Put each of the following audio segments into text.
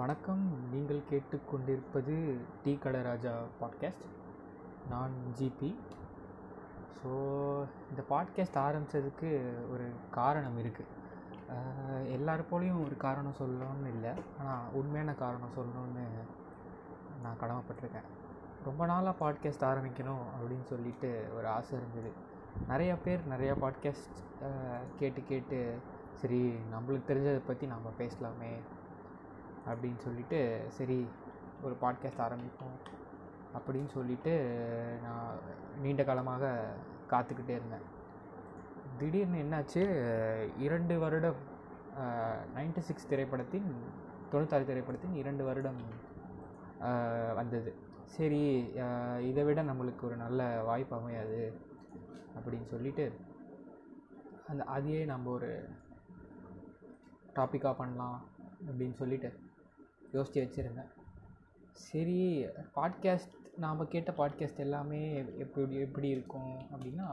வணக்கம். நீங்கள் கேட்டுக்கொண்டிருப்பது டி கலராஜா பாட்காஸ்ட். நான் ஜிபி. ஸோ இந்த பாட்காஸ்ட் ஆரம்பித்ததுக்கு ஒரு காரணம் இருக்குது எல்லார் போலேயும் ஒரு காரணம் சொல்லணும்னு இல்லை. ஆனால் உண்மையான காரணம் சொல்லணும்னு நான் கடமைப்பட்டிருக்கேன். ரொம்ப நாளாக பாட்காஸ்ட் ஆரம்பிக்கணும் அப்படின்னு சொல்லிட்டு ஒரு ஆசை இருந்தது. நிறையா பேர் நிறையா பாட்காஸ்ட் கேட்டு கேட்டு சரி நம்மளுக்கு தெரிஞ்சதை பற்றி நம்ம பேசலாமே அப்படின்னு சொல்லிட்டு சரி ஒரு பாட்காஸ்ட் ஆரம்பிப்போம் அப்படின்னு சொல்லிட்டு நான் நீண்ட காலமாக காத்துக்கிட்டே இருந்தேன். திடீர்னு என்னாச்சு இரண்டு வருடம் நைன்டி சிக்ஸ் திரைப்படத்தின் தொண்ணூத்தாறு திரைப்படத்தின் இரண்டு வருடம் வந்தது. சரி இதை விட நம்மளுக்கு ஒரு நல்ல வாய்ப்பு அமையாது அப்படின்னு சொல்லிட்டு அந்த அதையே நம்ம ஒரு டாப்பிக்காக பண்ணலாம் அப்படின்னு சொல்லிட்டு யோசித்து வச்சுருந்தேன். சரி பாட்காஸ்ட் நாம் கேட்ட பாட்காஸ்ட் எல்லாமே எப்படி எப்படி இருக்கும் அப்படின்னா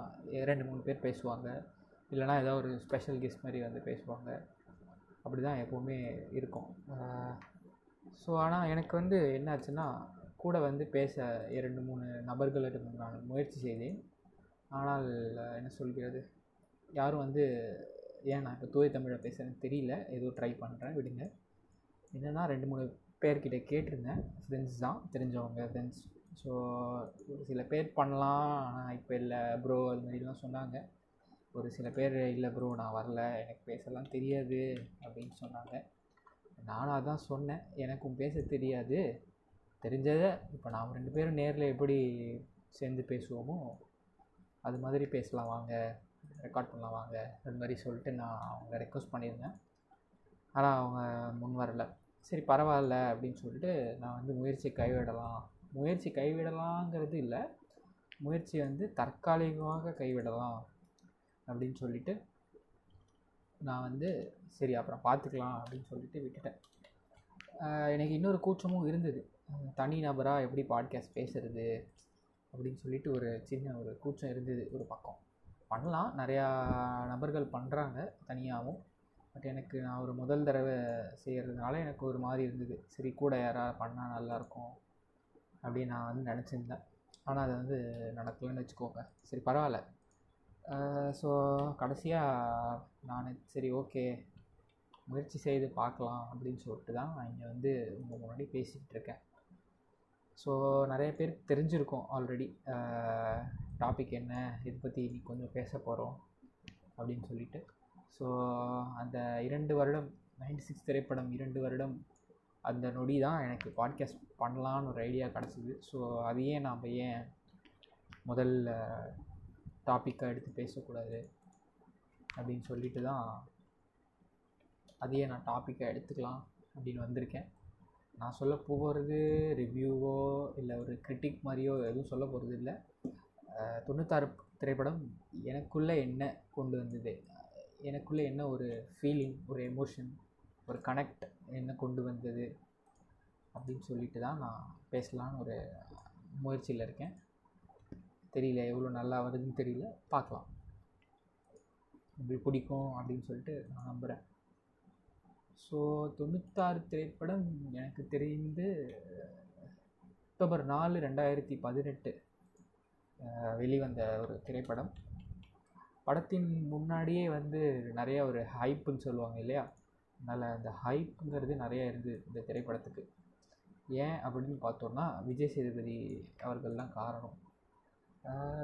ரெண்டு மூணு பேர் பேசுவாங்க. இல்லைனா ஏதோ ஒரு ஸ்பெஷல் கெஸ்ட் மாதிரி வந்து பேசுவாங்க. அப்படி தான் எப்போவுமே இருக்கும். ஸோ ஆனால் எனக்கு வந்து என்னாச்சுன்னா கூட வந்து பேச இரண்டு மூணு நபர்களிடம் நான் முயற்சி செய்தேன். ஆனால் என்ன சொல்கிறது? யாரும் வந்து ஏன் நான் இப்போ தூய தமிழை பேசுகிறேன்னு தெரியல. ஏதோ ட்ரை பண்ணுறேன் விடுங்க. என்னென்னா ரெண்டு மூணு பேர்கிட்ட கேட்டிருந்தேன். ஃப்ரெண்ட்ஸ் தான் தெரிஞ்சவங்க ஃப்ரெண்ட்ஸ் ஸோ ஒரு சில பேர் பண்ணலாம் ஆனால் இப்போ இல்லை ப்ரோ அது மாதிரிலாம் சொன்னாங்க. ஒரு சில பேர் இல்லை ப்ரோ நான் வரல எனக்கு பேசலாம் தெரியாது அப்படின்னு சொன்னாங்க. நானும் அதான் சொன்னேன். எனக்கும் பேச தெரியாது. தெரிஞ்சதை இப்போ நாம் ரெண்டு பேரும் நேரில் எப்படி சேர்ந்து பேசுவோமோ அது மாதிரி பேசலாம் வாங்க ரெக்கார்ட் பண்ணலாம் வாங்க அது மாதிரி சொல்லிட்டு நான் அவங்க ரெக்வஸ்ட் பண்ணியிருந்தேன். ஆனால் அவங்க முன் வரலை. சரி பரவாயில்ல அப்படின்னு சொல்லிட்டு நான் வந்து முயற்சி கைவிடலாம். முயற்சி கைவிடலாங்கிறது இல்லை. முயற்சி வந்து தற்காலிகமாக கைவிடலாம் அப்படின்னு சொல்லிட்டு நான் வந்து சரி அப்புறம் பார்த்துக்கலாம் அப்படின்னு சொல்லிட்டு விட்டுட்டேன். எனக்கு இன்னொரு கூச்சமும் இருந்தது. தனி நபராக எப்படி பாட்காஸ்ட் பேசுகிறது அப்படின்னு சொல்லிட்டு ஒரு சின்ன ஒரு கூச்சம் இருந்தது ஒரு பக்கம். பண்ணலாம். நிறையா நபர்கள் பண்ணுறாங்க தனியாகவும் பட் எனக்கு நான் ஒரு முதல் தடவை செய்கிறதுனால எனக்கு ஒரு மாதிரி இருந்தது. சரி கூட யாராவது பண்ணால் நல்லாயிருக்கும் அப்படின்னு நான் வந்து நினச்சிருந்தேன். ஆனால் அது வந்து நடக்கலன்னு வச்சுக்கோங்க. சரி பரவாயில்ல. ஸோ கடைசியாக நான் சரி ஓகே முயற்சி செய்து பார்க்கலாம் அப்படின்னு சொல்லிட்டு தான் நான் இங்கே வந்து உங்கள் முன்னாடி பேசிக்கிட்டு இருக்கேன். ஸோ நிறைய பேருக்கு தெரிஞ்சிருக்கோம் ஆல்ரெடி டாபிக் என்ன இதை பற்றி இன்னைக்கு கொஞ்சம் பேச போகிறோம் அப்படின்னு சொல்லிட்டு. ஸோ அந்த இரண்டு வருடம் நைன்டி சிக்ஸ் திரைப்படம் இரண்டு வருடம் அந்த நொடி தான் எனக்கு பாட்காஸ்ட் பண்ணலான்னு ஒரு ஐடியா கிடச்சிது. ஸோ அதையே நாம் ஏன் முதல்ல டாப்பிக்காக எடுத்து பேசக்கூடாது அப்படின்னு சொல்லிட்டு தான் அதையே நான் டாப்பிக்காக எடுத்துக்கலாம் அப்படின்னு வந்திருக்கேன். நான் சொல்ல போகிறது ரிவ்யூவோ இல்லை ஒரு கிரிட்டிக் மாதிரியோ எதுவும் சொல்ல போகிறது இல்லை தொண்ணூத்தாறு திரைப்படம் எனக்குள்ளே என்ன கொண்டு வந்தது? எனக்குள்ளே என்ன ஒரு ஃபீலிங் ஒரு எமோஷன் ஒரு கனெக்ட் என்ன கொண்டு வந்தது அப்படின்னு சொல்லிட்டு தான் நான் பேசலான்னு ஒரு முயற்சியில் இருக்கேன். தெரியல எவ்வளோ நல்லா வருதுன்னு தெரியல பார்க்கலாம். இப்படி பிடிக்கும் அப்படின்னு சொல்லிட்டு நான் நம்புகிறேன் ஸோ தொண்ணூத்தாறு திரைப்படம் எனக்கு தெரிந்து அக்டோபர் நாலு ரெண்டாயிரத்தி பதினெட்டு வெளிவந்த ஒரு திரைப்படம். படத்தின் முன்னாடியே வந்து நிறைய ஒரு ஹைப்புன்னு சொல்லுவாங்க இல்லையா? அதனால் அந்த ஹைப்புங்கிறது நிறைய இருந்தது இந்த திரைப்படத்துக்கு. ஏன் அப்படின்னு பார்த்தோன்னா விஜய் சேதுபதி அவர்கள் தான் காரணம்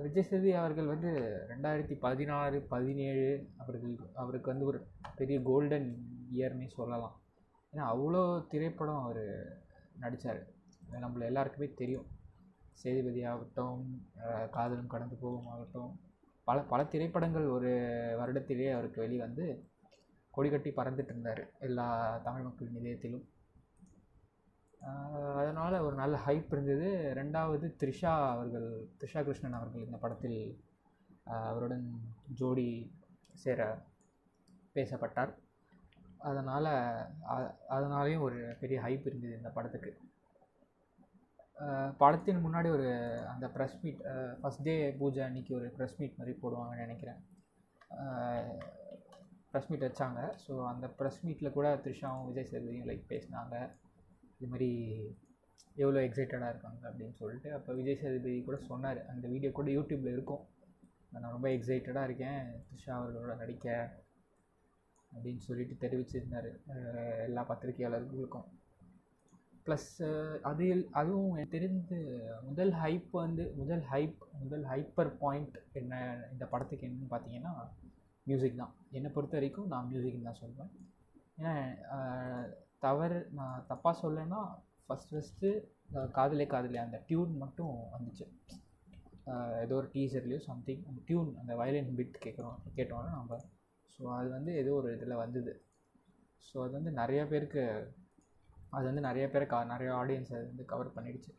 விஜய் சேதுபதி அவர்கள் வந்து ரெண்டாயிரத்தி பதினாறு பதினேழு அவர்கள் அவருக்கு வந்து ஒரு பெரிய கோல்டன் இயர்னே சொல்லலாம். ஏன்னா அவ்வளோ திரைப்படம் அவர் நடித்தார் நம்மள எல்லாருக்குமே தெரியும். சேதுபதி ஆகட்டும் காதலும் கடந்து போகும் ஆகட்டும். பல பல திரைப்படங்கள் ஒரு வருடத்திலே அவருக்கு வெளிவந்து கொடிகட்டி பறந்துட்டு இருந்தார் எல்லா தமிழ் மக்களின் நிலையத்திலும் அதனால் ஒரு நல்ல ஹைப் இருந்தது. ரெண்டாவது த்ரிஷா அவர்கள் த்ரிஷா கிருஷ்ணன் அவர்கள் இந்த படத்தில் அவருடன் ஜோடி சேர பேசப்பட்டார். அதனால் அதனாலேயும் ஒரு பெரிய ஹைப் இருந்தது இந்த படத்துக்கு. படத்தின் முன்னாடி ஒரு அந்த ப்ரெஸ் மீட் ஃபஸ்ட் டே பூஜை அன்றைக்கி ஒரு ப்ரெஸ் மீட் மாதிரி போடுவாங்கன்னு நினைக்கிறேன். ப்ரெஸ் மீட் வச்சாங்க. ஸோ அந்த ப்ரெஸ் மீட்டில் கூட த்ரிஷாவும் விஜய் சேதுபதியும் லைக் பேசினாங்க. இது மாதிரி எவ்வளோ எக்ஸைட்டடாக இருக்காங்க அப்படின்னு சொல்லிட்டு அப்போ விஜய் சேதுபதி கூட சொன்னார். அந்த வீடியோ கூட யூடியூப்பில் இருக்கும். நான் ரொம்ப எக்ஸைட்டடாக இருக்கேன். த்ரிஷா அவர்களோட நடிக்க அப்படின்னு சொல்லிட்டு தெரிவிச்சிருந்தார் எல்லா பத்திரிகையாளர்களுக்கும். ப்ளஸ் அது அதுவும் எனக்கு தெரிந்து முதல் ஹைப் வந்து முதல் ஹைப் முதல் ஹைப்பர் பாயிண்ட் என்ன இந்த படத்துக்கு என்னன்னு பார்த்தீங்கன்னா மியூசிக் தான். என்னை பொறுத்த வரைக்கும் நான் மியூசிக்னு தான் சொல்லுவேன் ஏன்னா தவறு நான் தப்பாக சொல்லலைன்னா ஃபஸ்ட் ஃபஸ்ட்டு காதலே காதலே அந்த டியூன் மட்டும் வந்துச்சு. ஏதோ ஒரு டீசர்லேயோ சம்திங் அந்த டியூன் அந்த வயலின் பிட் கேட்குறோம் கேட்டோம்னா நம்ம ஸோ அது வந்து ஏதோ ஒரு இதில் வந்தது. ஸோ அது வந்து நிறையா பேருக்கு அது வந்து நிறைய பேர் க நிறைய ஆடியன்ஸ் அது வந்து கவர் பண்ணிடுச்சு.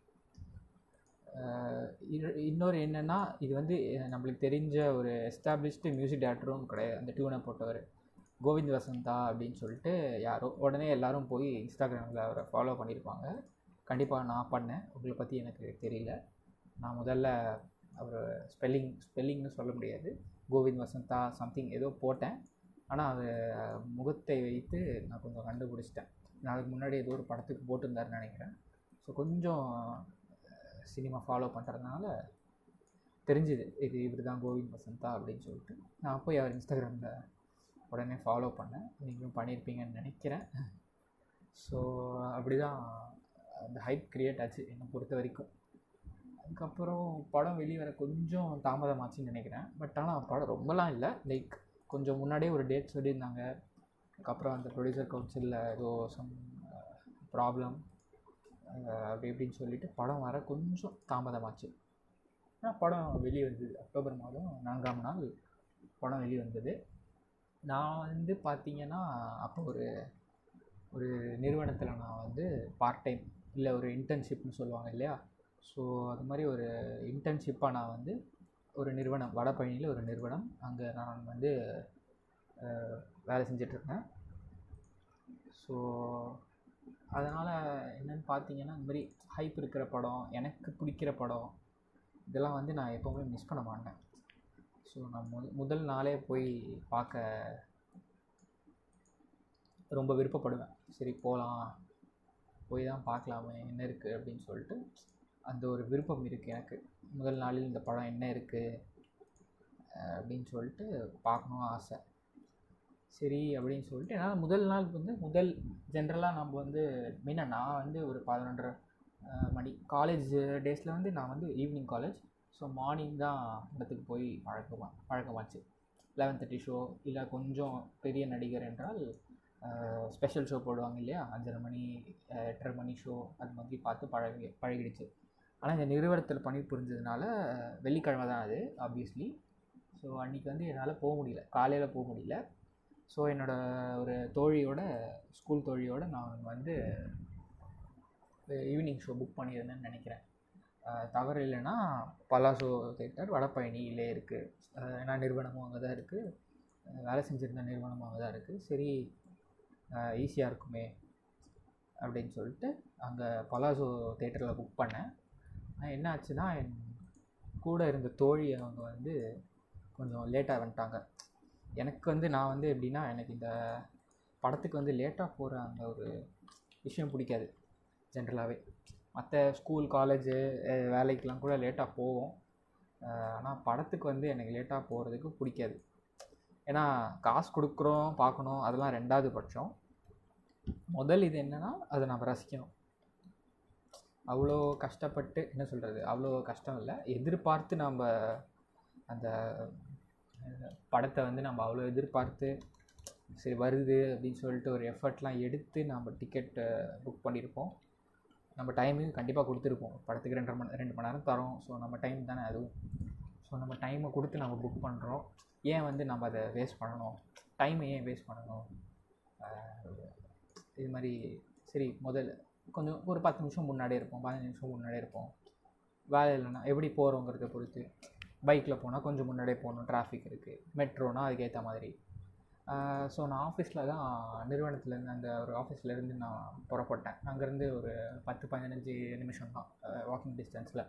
இன்னொரு என்னென்னா இது வந்து நம்மளுக்கு தெரிஞ்ச ஒரு எஸ்டாப்ளிஷ்டு மியூசிக் டேரக்டரும் கிடையாது. அந்த டியூனை போட்டவர். கோவிந்த் வசந்தா அப்படின்னு சொல்லிட்டு யாரோ உடனே எல்லாரும் போய் இன்ஸ்டாகிராமில் அவரை ஃபாலோ பண்ணியிருப்பாங்க. கண்டிப்பாக நான் பண்ணேன். உங்களை பற்றி எனக்கு தெரியல. நான் முதல்ல அவர் ஸ்பெல்லிங் ஸ்பெல்லிங்னு சொல்ல முடியாது. கோவிந்த் வசந்தா சம்திங் ஏதோ போட்டேன். ஆனால் அது முகத்தை வைத்து நான் கொஞ்சம் கண்டுபிடிச்சிட்டேன். நான் அதுக்கு முன்னாடி ஏதோ ஒரு படத்துக்கு போட்டிருந்தாருன்னு நினைக்கிறேன். ஸோ கொஞ்சம் சினிமா ஃபாலோ பண்ணுறதுனால தெரிஞ்சுது. இது இவர் தான் கோவிந்த் வசந்தா அப்படின்னு சொல்லிட்டு. நான் போய் அவர் இன்ஸ்டாகிராமில் உடனே ஃபாலோ பண்ணேன். நீங்களும் பண்ணியிருப்பீங்கன்னு நினைக்கிறேன். ஸோ அப்படி தான் அந்த ஹைப் க்ரியேட் ஆச்சு என்னை பொறுத்த வரைக்கும். அதுக்கப்புறம் படம் வெளியே வர கொஞ்சம் தாமதமாச்சுன்னு நினைக்கிறேன். பட் ஆனால் படம் ரொம்பலாம் இல்லை. லைக் கொஞ்சம் முன்னாடியே ஒரு டேட் சொல்லியிருந்தாங்க. அதுக்கப்புறம் அந்த ப்ரொடியூசர் கவுன்சிலில் ஏதோ சம் uh, ப்ராப்ளம் அப்படி இப்படின்னு சொல்லிட்டு படம் வர கொஞ்சம் தாமதமாச்சு. ஆனால் படம் வெளியே வந்தது அக்டோபர் மாதம் நான்காம் நாள் படம் வெளியே வந்தது நான் வந்து பார்த்தீங்கன்னா அப்போ ஒரு ஒரு நிறுவனத்தில் நான் வந்து பார்ட் டைம் இல்லை ஒரு இன்டர்ன்ஷிப்னு சொல்லுவாங்க இல்லையா? ஸோ அது மாதிரி ஒரு இன்டர்ன்ஷிப்பாக நான் வந்து ஒரு நிறுவனம் வடபழனியில் ஒரு நிறுவனம். அங்கே நான் வந்து வேலை செஞ்சிட்ருக்கேன் ஸோ அதனால் என்னென்னு பார்த்தீங்கன்னா இந்த மாதிரி ஹைப் இருக்கிற படம் எனக்கு பிடிக்கிற படம் இதெல்லாம் வந்து நான் எப்போவுமே மிஸ் பண்ண மாட்டேன். ஸோ நான் முத முதல் நாளே போய் பார்க்க ரொம்ப விருப்பப்படுவேன். சரி போகலாம் போய் தான் பார்க்கலாமே என்ன இருக்குது அப்படின்னு சொல்லிட்டு அந்த ஒரு விருப்பம் இருக்குது எனக்கு. முதல் நாளில் இந்த படம் என்ன இருக்குது அப்படின்னு சொல்லிட்டு பார்க்கணும் ஆசை. சரி அப்படின்னு சொல்லிட்டு என்னால் முதல் நாள் வந்து முதல் ஜென்ரலாக நம்ம வந்து மெயினாக நான் வந்து ஒரு பதினொன்றரை மணி காலேஜ் டேஸில் வந்து நான் வந்து ஈவினிங் காலேஜ் ஸோ மார்னிங் தான் இடத்துக்கு போய் பழக்கமா பழக்கமாச்சு. லெவன் தேர்ட்டி ஷோ இல்லை கொஞ்சம் பெரிய நடிகர் என்றால் ஸ்பெஷல் ஷோ போடுவாங்க இல்லையா? அஞ்சரை மணி எட்டரை மணி ஷோ அது மாதிரி பார்த்து பழகி பழகிடுச்சு. ஆனால் இந்த நிறுவனத்தில் பணி புரிஞ்சதுனால வெள்ளிக்கிழமை தான் அது ஆப்வியஸ்லி ஸோ அன்றைக்கி வந்து என்னால் போக முடியல. காலையில் போக முடியல. ஸோ என்னோடய ஒரு தோழியோட ஸ்கூல் தோழியோட நான் வந்து ஈவினிங் ஷோ புக் பண்ணியிருந்தேன்னு நினைக்கிறேன். தவறு இல்லைன்னா பலாசோ தேட்டர் வடப்பயணியிலே இருக்குது ஏன்னா நிறுவனமும் அங்கே தான் இருக்குது வேலை செஞ்சுருந்த நிறுவனமும் அங்கே தான் இருக்குது சரி ஈஸியாக இருக்குமே அப்படின்னு சொல்லிட்டு அங்கே பலாசோ தேட்டரில் புக் பண்ணேன். என்ன ஆச்சுன்னா என் கூட இருந்த தோழி அவங்க வந்து கொஞ்சம் லேட்டாக வந்துட்டாங்க. எனக்கு வந்து நான் வந்து எப்படின்னா எனக்கு இந்த படத்துக்கு வந்து லேட்டாக போகிற அந்த ஒரு விஷயம் பிடிக்காது. ஜென்ரலாகவே மற்ற ஸ்கூல் காலேஜு வேலைக்கெலாம் கூட லேட்டாக போவோம். ஆனால் படத்துக்கு வந்து எனக்கு லேட்டாக போகிறதுக்கு பிடிக்காது. ஏன்னா காசு கொடுக்குறோம் பார்க்கணும் அதெல்லாம் ரெண்டாவது பட்சம். முதல் இது என்னென்னா அதை நம்ம ரசிக்கணும். அவ்வளோ கஷ்டப்பட்டு என்ன சொல்கிறது அவ்வளோ கஷ்டம் இல்லை. எதிர்பார்த்து நம்ம அந்த படத்தை வந்து நம்ம அவ்வளோ எதிர்பார்த்து சரி வருது அப்படின்னு சொல்லிட்டு ஒரு எஃபர்ட்லாம் எடுத்து நம்ம டிக்கெட்டை புக் பண்ணியிருப்போம். நம்ம டைமுக்கு கண்டிப்பாக கொடுத்துருப்போம். படத்துக்கு ரெண்டரை மணி ரெண்டு மணி நேரம் தரோம். ஸோ நம்ம டைம் தானே அதுவும். ஸோ நம்ம டைமை கொடுத்து நம்ம புக் பண்ணுறோம் ஏன் வந்து நம்ம அதை வேஸ்ட் பண்ணணும்? டைமை ஏன் வேஸ்ட் பண்ணணும்? இது மாதிரி சரி முதல்ல கொஞ்சம் ஒரு பத்து நிமிஷம் முன்னாடியே இருப்போம் பதினஞ்சு நிமிஷம் முன்னாடியே இருப்போம். வேலை இல்லைன்னா எப்படி போகிறோங்கிறத பொறுத்து. பைக்கில் போனால் கொஞ்சம் முன்னாடியே போகணும் டிராஃபிக் இருக்குது மெட்ரோனால் அதுக்கேற்ற மாதிரி. ஸோ நான் ஆஃபீஸில் தான் நிறுவனத்துலேருந்து அந்த ஒரு ஆஃபீஸ்லேருந்து நான் புறப்பட்டேன். அங்கேருந்து ஒரு பத்து பதினஞ்சு நிமிஷம் தான் வாக்கிங் டிஸ்டன்ஸில்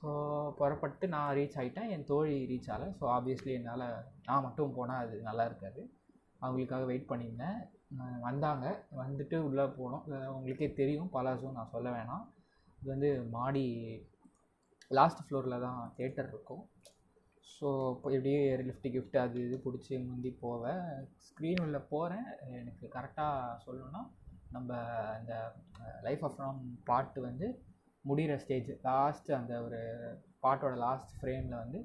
ஸோ புறப்பட்டு நான் ரீச் ஆகிட்டேன் என் தோழி ரீச் ஆகலை. ஸோ ஆப்வியஸ்லி என்னால் நான் மட்டும் போனால் அது நல்லா இருக்காது. அவங்களுக்காக வெயிட் பண்ணியிருந்தேன். வந்தாங்க. வந்துட்டு உள்ளே போனோம். உங்களுக்கே தெரியும். பலாசோ நான் சொல்ல வேணாம். இது வந்து மாடி லாஸ்ட் ஃப்ளோரில் தான் தேட்டர் இருக்கும். ஸோ இப்போ இப்படியே லிஃப்ட் கிஃப்ட் அது இது பிடிச்சி முந்தி போவேன் ஸ்க்ரீன் உள்ள போகிறேன் எனக்கு கரெக்டாக சொல்லணும்னா நம்ம அந்த லைஃப் ஆஃப் ராம் பாட்டு வந்து முடிகிற ஸ்டேஜ் லாஸ்ட் அந்த ஒரு பாட்டோட லாஸ்ட் ஃப்ரேமில் வந்து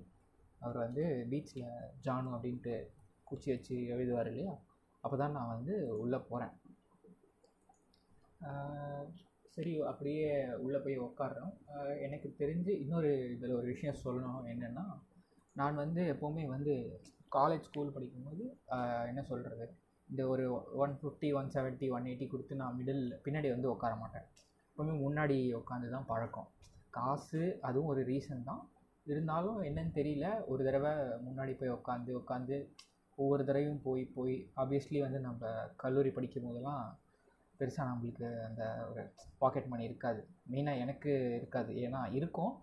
அவர் வந்து பீச்சில் ஜானு அப்படின்ட்டு குச்சி வச்சு எழுதுவார் இல்லையா? அப்போ தான் நான் வந்து உள்ளே போகிறேன் சரி அப்படியே உள்ளே போய் உக்காடுறோம் எனக்கு தெரிஞ்சு இன்னொரு இதில் ஒரு விஷயம் சொல்லணும் என்னென்னா நான் வந்து எப்போவுமே வந்து காலேஜ் ஸ்கூல் படிக்கும்போது என்ன சொல்கிறது இந்த ஒரு one fifty one seventy one eighty கொடுத்து நான் மிடில் பின்னாடி வந்து உட்கார மாட்டேன். எப்போவுமே முன்னாடி உட்காந்து தான் பழக்கம். காசு அதுவும் ஒரு ரீசன் தான். இருந்தாலும் என்னன்னு தெரியல ஒரு தடவை முன்னாடி போய் உட்காந்து உட்காந்து ஒவ்வொரு தடவையும் போய் போய் ஆப்வியஸ்லி வந்து நம்ம கல்லூரி படிக்கும் போதெல்லாம் பெருசாக நம்மளுக்கு அந்த ஒரு பாக்கெட் மணி இருக்காது. மெயினாக எனக்கு இருக்காது. ஏன்னா இருக்கும்.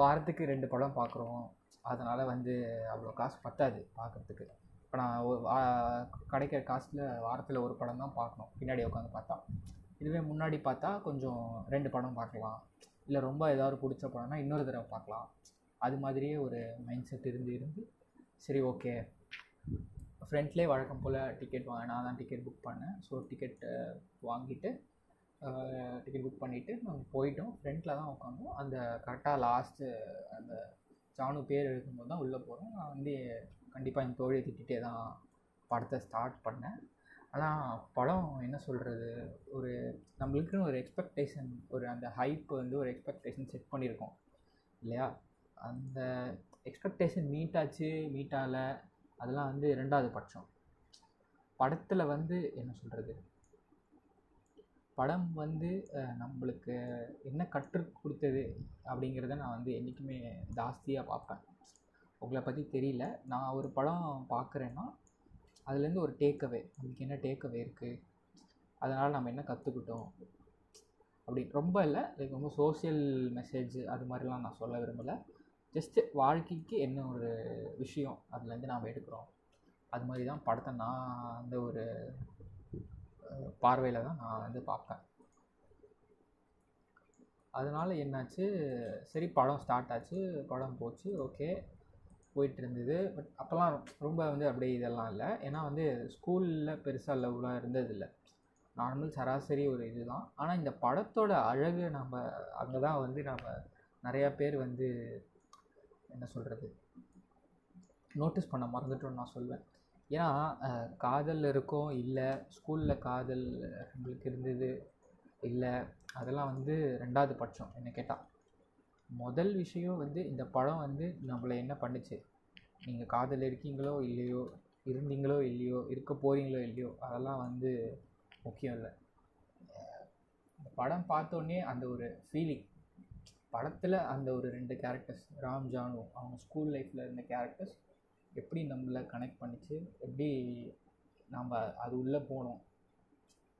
வாரத்துக்கு ரெண்டு படம் பார்க்குறோம் அதனால் வந்து அவ்வளோ காசு பத்தாது பார்க்குறதுக்கு இப்போ நான் ஒரு வா- கிடைக்கிற காசில் வாரத்தில் ஒரு படம் தான் பார்க்கணும் பின்னாடி உட்காந்து பார்த்தா. இதுவே முன்னாடி பார்த்தா கொஞ்சம் ரெண்டு படம் பார்க்கலாம் இல்லை ரொம்ப ஏதாவது பிடிச்ச படம்னா இன்னொரு தடவை பார்க்கலாம் அது மாதிரியே ஒரு மைண்ட் செட் இருந்து இருந்து சரி ஓகே ஃப்ரெண்ட்லேயே வழக்கம் போல் டிக்கெட் வாங்க நான் தான் டிக்கெட் புக் பண்ணேன். ஸோ டிக்கெட்டை வாங்கிட்டு டிக்கெட் புக் பண்ணிவிட்டு நாங்கள் போயிட்டோம். ஃப்ரண்ட்டில் தான் உட்காந்தோம் அந்த கரெக்டாக லாஸ்ட்டு அந்த ஜானு பேர் எழுதும்போது தான் உள்ளே போகிறோம் நான் வந்து கண்டிப்பாக என் தோழியை திட்டிகிட்டே தான் படத்தை ஸ்டார்ட் பண்ணேன். ஆனால் படம் என்ன சொல்கிறது? ஒரு நம்மளுக்குன்னு ஒரு எக்ஸ்பெக்டேஷன் ஒரு அந்த ஹைப் வந்து ஒரு எக்ஸ்பெக்டேஷன் செட் பண்ணியிருக்கோம். இல்லையா? அந்த எக்ஸ்பெக்டேஷன் மீட் ஆச்சு மீட் ஆகலை. அதெல்லாம் வந்து ரெண்டாவது பட்சம். படத்தில் வந்து என்ன சொல்கிறது படம் வந்து நம்மளுக்கு என்ன கற்றுக் கொடுத்தது அப்படிங்கிறத நான் வந்து என்றைக்குமே ஜாஸ்தியாக பார்ப்பேன். உங்களை பற்றி தெரியல. நான் ஒரு படம் பார்க்குறேன்னா அதுலேருந்து ஒரு டேக்அவே நம்மளுக்கு என்ன டேக்அவே இருக்குது அதனால் நம்ம என்ன கற்றுக்கிட்டோம் அப்படி ரொம்ப இல்லை லைக் ரொம்ப சோஷியல் மெசேஜ் அது மாதிரிலாம் நான் சொல்ல விரும்பலை. ஜஸ்ட்டு வாழ்க்கைக்கு என்ன ஒரு விஷயம் அதுலேருந்து நாம் எடுக்கிறோம். அது மாதிரி தான் படத்தை நான் அந்த ஒரு பார்வையில் தான் நான் வந்து பார்ப்பேன். அதனால் என்னாச்சு? சரி படம் ஸ்டார்ட் ஆச்சு. படம் போச்சு. ஓகே. போயிட்டு இருந்தது பட் அப்போல்லாம் ரொம்ப வந்து அப்படியே இதெல்லாம் இல்லை. ஏன்னா வந்து ஸ்கூலில் பெருசாக லவ்லாம் இருந்ததில்லை. நார்மல் சராசரி ஒரு இதுதான் ஆனால் இந்த படத்தோட அழகு நம்ம அங்கே தான் வந்து நம்ம நிறையா பேர் வந்து என்ன சொல்கிறது நோட்டீஸ் பண்ண மறந்துட்டோம்னு நான் சொல்வேன். ஏன்னா காதல் இருக்கோ இல்லை ஸ்கூலில் காதல் நம்மளுக்கு இருந்தது இல்லை அதெல்லாம் வந்து ரெண்டாவது பட்சம் என்ன கேட்டால் முதல் விஷயம் வந்து இந்த படம் வந்து நம்மளை என்ன பண்ணுச்சு? நீங்கள் காதல் இருக்கீங்களோ இல்லையோ இருந்தீங்களோ இல்லையோ இருக்க போகிறீங்களோ இல்லையோ அதெல்லாம் வந்து முக்கியம் இல்லை. இந்த படம் பார்த்தோன்னே அந்த ஒரு ஃபீலிங் படத்தில் அந்த ஒரு ரெண்டு கேரக்டர்ஸ் ராம் ஜானு அவங்க ஸ்கூல் லைஃப்பில் இருந்த கேரக்டர்ஸ் எப்படி நம்மளை கனெக்ட் பண்ணிச்சு எப்படி நம்ம அது உள்ளே போனோம்.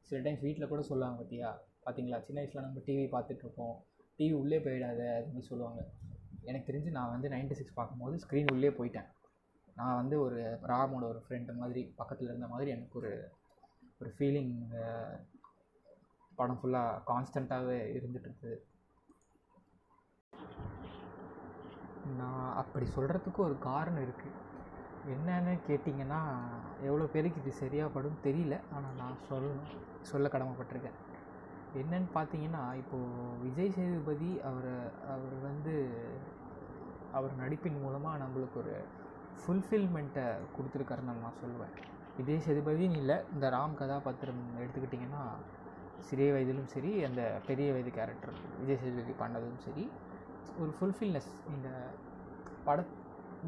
சில டைம்ஸ் வீட்டில் கூட சொல்லுவாங்க பார்த்தியா பார்த்தீங்களா சின்ன வயசில் நம்ம டிவி பார்த்துட்ருப்போம் டிவி உள்ளே போயிடாத அப்படின்னு சொல்லுவாங்க. எனக்கு தெரிஞ்சு நான் வந்து நைன்டி சிக்ஸ் பார்க்கும்போது ஸ்க்ரீன் உள்ளே போயிட்டேன். நான் வந்து ஒரு ராமோட ஒரு ஃப்ரெண்டு மாதிரி பக்கத்தில் இருந்த மாதிரி எனக்கு ஒரு ஒரு ஃபீலிங் படம் ஃபுல்லாக கான்ஸ்டண்ட்டாகவே இருந்துகிட்ருக்குது இருக்குது நான் அப்படி சொல்கிறதுக்கு ஒரு காரணம் இருக்குது என்னன்னு கேட்டிங்கன்னா எவ்வளோ பேருக்கு இது சரியாக படும் தெரியல. ஆனால் நான் சொல்லணும் சொல்ல கடமைப்பட்டிருக்கேன். என்னன்னு பார்த்தீங்கன்னா இப்போது விஜய் சேதுபதி அவர் அவர் வந்து அவர் நடிப்பின் மூலமாக நம்மளுக்கு ஒரு ஃபுல்ஃபில்மெண்ட்டை கொடுத்துருக்காருன்னு நான் சொல்லுவேன். விஜய் சேதுபதின்னு இல்லை இந்த ராம் கதாபாத்திரம் எடுத்துக்கிட்டிங்கன்னா சிறிய வயதிலும் சரி அந்த பெரிய வயது கேரக்டர் விஜய் சேதுபதி பண்ணதும் சரி ஒரு ஃபுல்ஃபில்னஸ் இந்த பட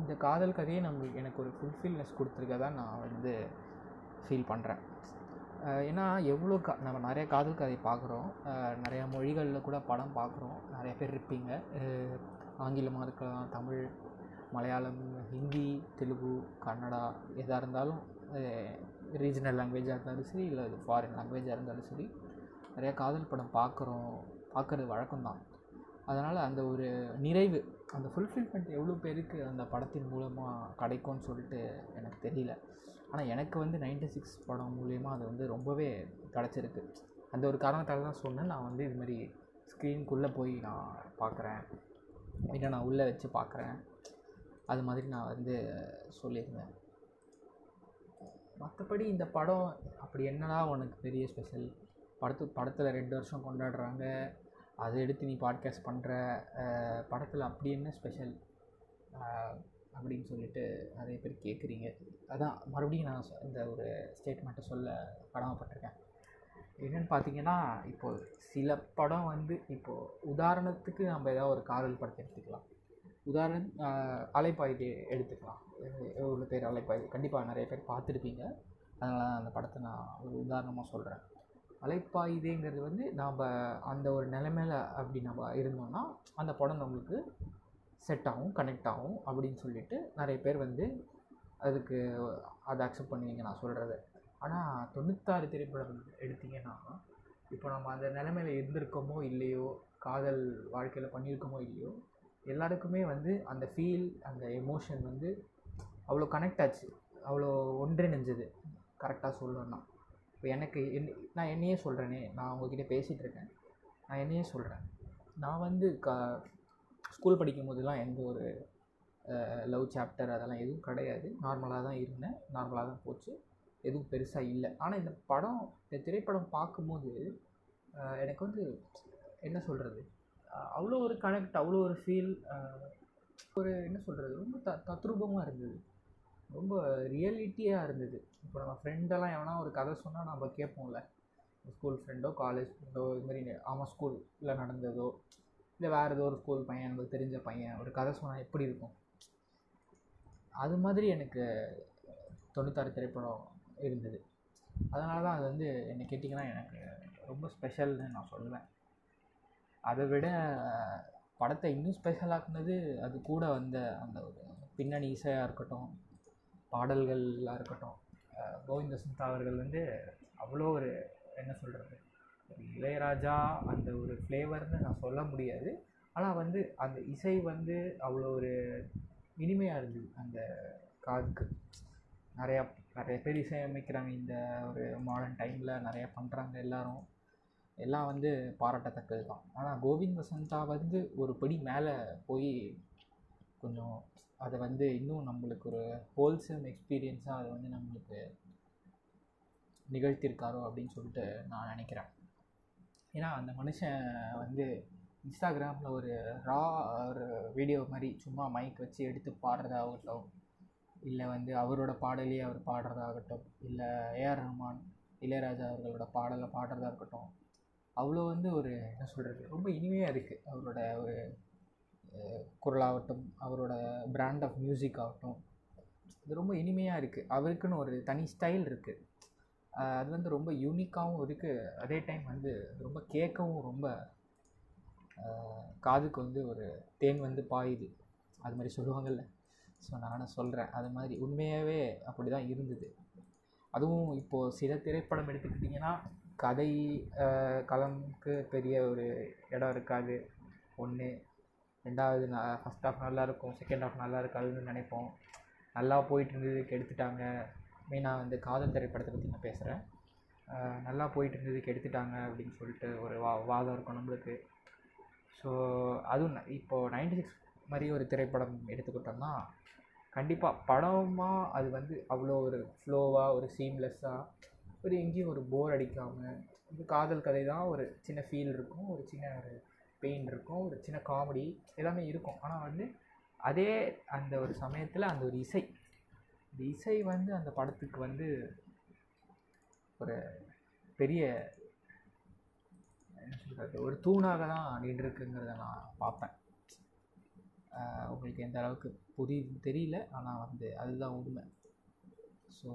இந்த காதல் கதையை நம்ம எனக்கு ஒரு ஃபுல்ஃபில்னஸ் கொடுத்துருக்கதா நான் வந்து ஃபீல் பண்ணுறேன் ஏன்னா எவ்வளோ கா நம்ம நிறைய காதல் கதை பார்க்குறோம். நிறையா மொழிகளில் கூட படம் பார்க்குறோம். நிறைய பேர் இருப்பீங்க. ஆங்கிலமாக இருக்கலாம் தமிழ் மலையாளம் ஹிந்தி தெலுங்கு கன்னடா எதாக இருந்தாலும் ரீஜனல் லாங்குவேஜாக இருந்தாலும் சரி இல்லை அது ஃபாரின் லாங்குவேஜாக இருந்தாலும் சரி நிறையா காதல் படம் பார்க்குறோம். பார்க்குறது வழக்கம்தான். அதனால் அந்த ஒரு நிறைவு அந்த ஃபுல்ஃபில்மெண்ட் எவ்வளோ பேருக்கு அந்த படத்தின் மூலமாக கிடைக்கும்னு சொல்லிட்டு எனக்கு தெரியல. ஆனால் எனக்கு வந்து நைன்டி சிக்ஸ் படம் மூலிமா அது வந்து ரொம்பவே கிடச்சிருக்கு. அந்த ஒரு காரணத்தால் தான் சொன்னேன். நான் வந்து இதுமாரி ஸ்க்ரீனுக்குள்ளே போய் நான் பார்க்குறேன் இல்லை நான் உள்ளே வச்சு பார்க்குறேன் அது மாதிரி நான் வந்து சொல்லியிருந்தேன். மற்றபடி இந்த படம் அப்படி என்னடா உனக்கு பெரிய ஸ்பெஷல் படத்து படத்தில் ரெண்டு வருஷம் கொண்டாடுறாங்க. அதை எடுத்து நீ பாட்காஸ்ட் பண்ணுற படத்தில் அப்படி என்ன ஸ்பெஷல் அப்படின்னு சொல்லிட்டு நிறைய பேர் கேட்குறீங்க அதான் மறுபடியும் நான் இந்த ஒரு ஸ்டேட்மெண்ட்டை சொல்ல கடமைப்பட்டிருக்கேன். என்னென்னு பார்த்தீங்கன்னா இப்போது சில படம் வந்து இப்போது உதாரணத்துக்கு நம்ம ஏதாவது ஒரு காதல் படத்தை எடுத்துக்கலாம். உதாரணம் அலைப்பாயுது அலைப்பாயுதே எடுத்துக்கலாம். எவ்வளோ பேர் அலைப்பாயுது. கண்டிப்பாக நிறைய பேர் பார்த்துருப்பீங்க. அதனால தான் அந்த படத்தை நான் ஒரு உதாரணமாக சொல்கிறேன் அலைப்பாயுதேங்கிறது வந்து நாம் அந்த ஒரு நிலைமையில அப்படி நம்ம இருந்தோம்னா அந்த படம் நம்மளுக்கு செட் ஆகும் கனெக்ட் ஆகும் அப்படின்னு சொல்லிட்டு நிறைய பேர் வந்து அதுக்கு அதை அக்செப்ட் பண்ணுவீங்க நான் சொல்கிறது ஆனால் தொண்ணூத்தாறு திரைப்படம் எடுத்தீங்கன்னா இப்போ நம்ம அந்த நிலைமையில் இருந்திருக்கோமோ இல்லையோ காதல் வாழ்க்கையில் பண்ணியிருக்கோமோ இல்லையோ எல்லாருக்குமே வந்து அந்த ஃபீல் அந்த எமோஷன் வந்து அவ்வளோ கனெக்ட் ஆச்சு. அவ்வளோ ஒன்றிணைஞ்சது. கரெக்டாக சொல்லணும்னா. இப்போ எனக்கு என் நான் என்னையே சொல்கிறேனே நான் உங்ககிட்ட பேசிகிட்டு இருக்கேன் நான் என்னையே சொல்கிறேன் நான் வந்து க ஸ்கூல் படிக்கும் போதெல்லாம் எந்த ஒரு லவ் சாப்டர் அதெல்லாம் எதுவும் கிடையாது. நார்மலாக தான் இருந்தேன். நார்மலாக தான் போச்சு. எதுவும் பெருசாக இல்லை. ஆனால் இந்த படம் இந்த திரைப்படம் பார்க்கும்போது எனக்கு வந்து என்ன சொல்கிறது அவ்வளோ ஒரு கனெக்ட் அவ்வளோ ஒரு ஃபீல் ஒரு என்ன சொல்கிறது ரொம்ப த தத்ரூபமாக இருந்தது. ரொம்ப ரியாலிட்டியாக இருந்தது. இப்போ நம்ம ஃப்ரெண்டெல்லாம் எவனா ஒரு கதை சொன்னால் நம்ம கேட்போம்ல. ஸ்கூல் ஃப்ரெண்டோ காலேஜ் ஃப்ரெண்டோ இது மாதிரி ஆமாம் ஸ்கூலில் நடந்ததோ இல்லை வேறு ஏதோ ஒரு ஸ்கூல் பையன் நமக்கு தெரிஞ்ச பையன் ஒரு கதை சொன்னால் எப்படி இருக்கும்? அது மாதிரி எனக்கு தொண்ணூத்தாறு திரைப்படம் இருந்தது. அதனால தான் அது வந்து என்னை கேட்டிங்கன்னா எனக்கு ரொம்ப ஸ்பெஷல்னு நான் சொல்லுவேன். அதை விட படத்தை இன்னும் ஸ்பெஷலாக்குனது அது கூட வந்த அந்த ஒரு பின்னணி இசையாக இருக்கட்டும் பாடல்களாக இருக்கட்டும் கோவிந்த சுந்தா அவர்கள் வந்து அவ்வளோ ஒரு என்ன சொல்கிறது இளையராஜா அந்த ஒரு ஃப்ளேவர்னு நான் சொல்ல முடியாது. ஆனால் வந்து அந்த இசை வந்து அவ்வளோ ஒரு இனிமையாக இருந்தது அந்த காதுக்கு. நிறையா நிறைய பேர் இசையமைக்கிறாங்க இந்த ஒரு மாடர்ன் டைமில் நிறையா பண்ணுறாங்க எல்லோரும். எல்லாம் வந்து பாராட்டத்தக்கது தான் ஆனால் கோவிந்த் வசந்தா வந்து ஒரு படி மேலே போய் கொஞ்சம் அதை வந்து இன்னும் நம்மளுக்கு ஒரு ஹோல்சம் எக்ஸ்பீரியன்ஸாக அதை வந்து நம்மளுக்கு நிகழ்த்தியிருக்காரோ அப்படின்னு சொல்லிட்டு நான் நினைக்கிறேன். ஏன்னா அந்த மனுஷன் வந்து இன்ஸ்டாகிராமில் ஒரு ரா ஒரு வீடியோ மாதிரி சும்மா மைக் வச்சு எடுத்து பாடுறதாகட்டும் இல்லை வந்து அவரோட பாடலையே அவர் பாடுறதாகட்டும் இல்லை ஏஆர் ரஹ்மான் இளையராஜா அவர்களோட பாடலை பாடுறதா இருக்கட்டும் அவ்வளோ வந்து ஒரு என்ன சொல்கிறது ரொம்ப இனிமையாக இருக்குது அவரோட ஒரு குரலாகட்டும் அவரோட பிராண்ட் ஆஃப் மியூசிக் ஆகட்டும். இது ரொம்ப இனிமையாக இருக்குது அவருக்குன்னு ஒரு தனி ஸ்டைல் இருக்குது அது வந்து ரொம்ப யூனிக்காகவும் இருக்குது அதே டைம் வந்து ரொம்ப கேட்கவும் ரொம்ப காதுக்கு வந்து ஒரு தேன் வந்து பாயுது. அது மாதிரி சொல்லுவாங்கள்ல ஸோ நானும் சொல்கிறேன் அது மாதிரி உண்மையாகவே அப்படி தான் இருந்தது. அதுவும் இப்போது சில திரைப்படம் எடுத்துக்கிட்டிங்கன்னா கதை களம்க்கு பெரிய ஒரு இடம் இருக்காது. ஒன்று ரெண்டாவது நான் ஃபஸ்ட் ஹாஃப் நல்லா இருக்கும் செகண்ட் ஹாஃப் நல்லா இருக்காதுன்னு நினைப்போம். நல்லா போயிட்டு இருந்ததுக்கு எடுத்துட்டாங்க மெயினாக வந்து காதல் திரைப்படத்தை பற்றி நான் பேசுகிறேன் நல்லா போயிட்டு இருந்ததுக்கு எடுத்துட்டாங்க அப்படின்னு சொல்லிட்டு ஒரு வா வாதம் இருக்கும் நம்மளுக்கு. ஸோ அதுவும் இப்போது நைன்டி சிக்ஸ் மாதிரி ஒரு திரைப்படம் எடுத்துக்கிட்டோம்னா கண்டிப்பாக படமாக அது வந்து அவ்வளோ ஒரு ஃப்ளோவாக ஒரு சீம்லெஸ்ஸாக ஒரு எங்கேயும் ஒரு போர் அடிக்காமல் காதல் கதை தான் ஒரு சின்ன ஃபீல் இருக்கும் ஒரு சின்ன ஒரு பெயின் இருக்கும் ஒரு சின்ன காமெடி எல்லாமே இருக்கும். ஆனால் வந்து அதே அந்த ஒரு சமயத்தில் அந்த ஒரு இசை இந்த இசை வந்து அந்த படத்துக்கு வந்து ஒரு பெரிய என்ன சொல்கிறது ஒரு தூணாக தான் நின்றுருக்குங்கிறத நான் பார்ப்பேன். உங்களுக்கு எந்த அளவுக்கு புரியுதுன்னு தெரியல ஆனால் வந்து அதுதான் உண்மை. ஸோ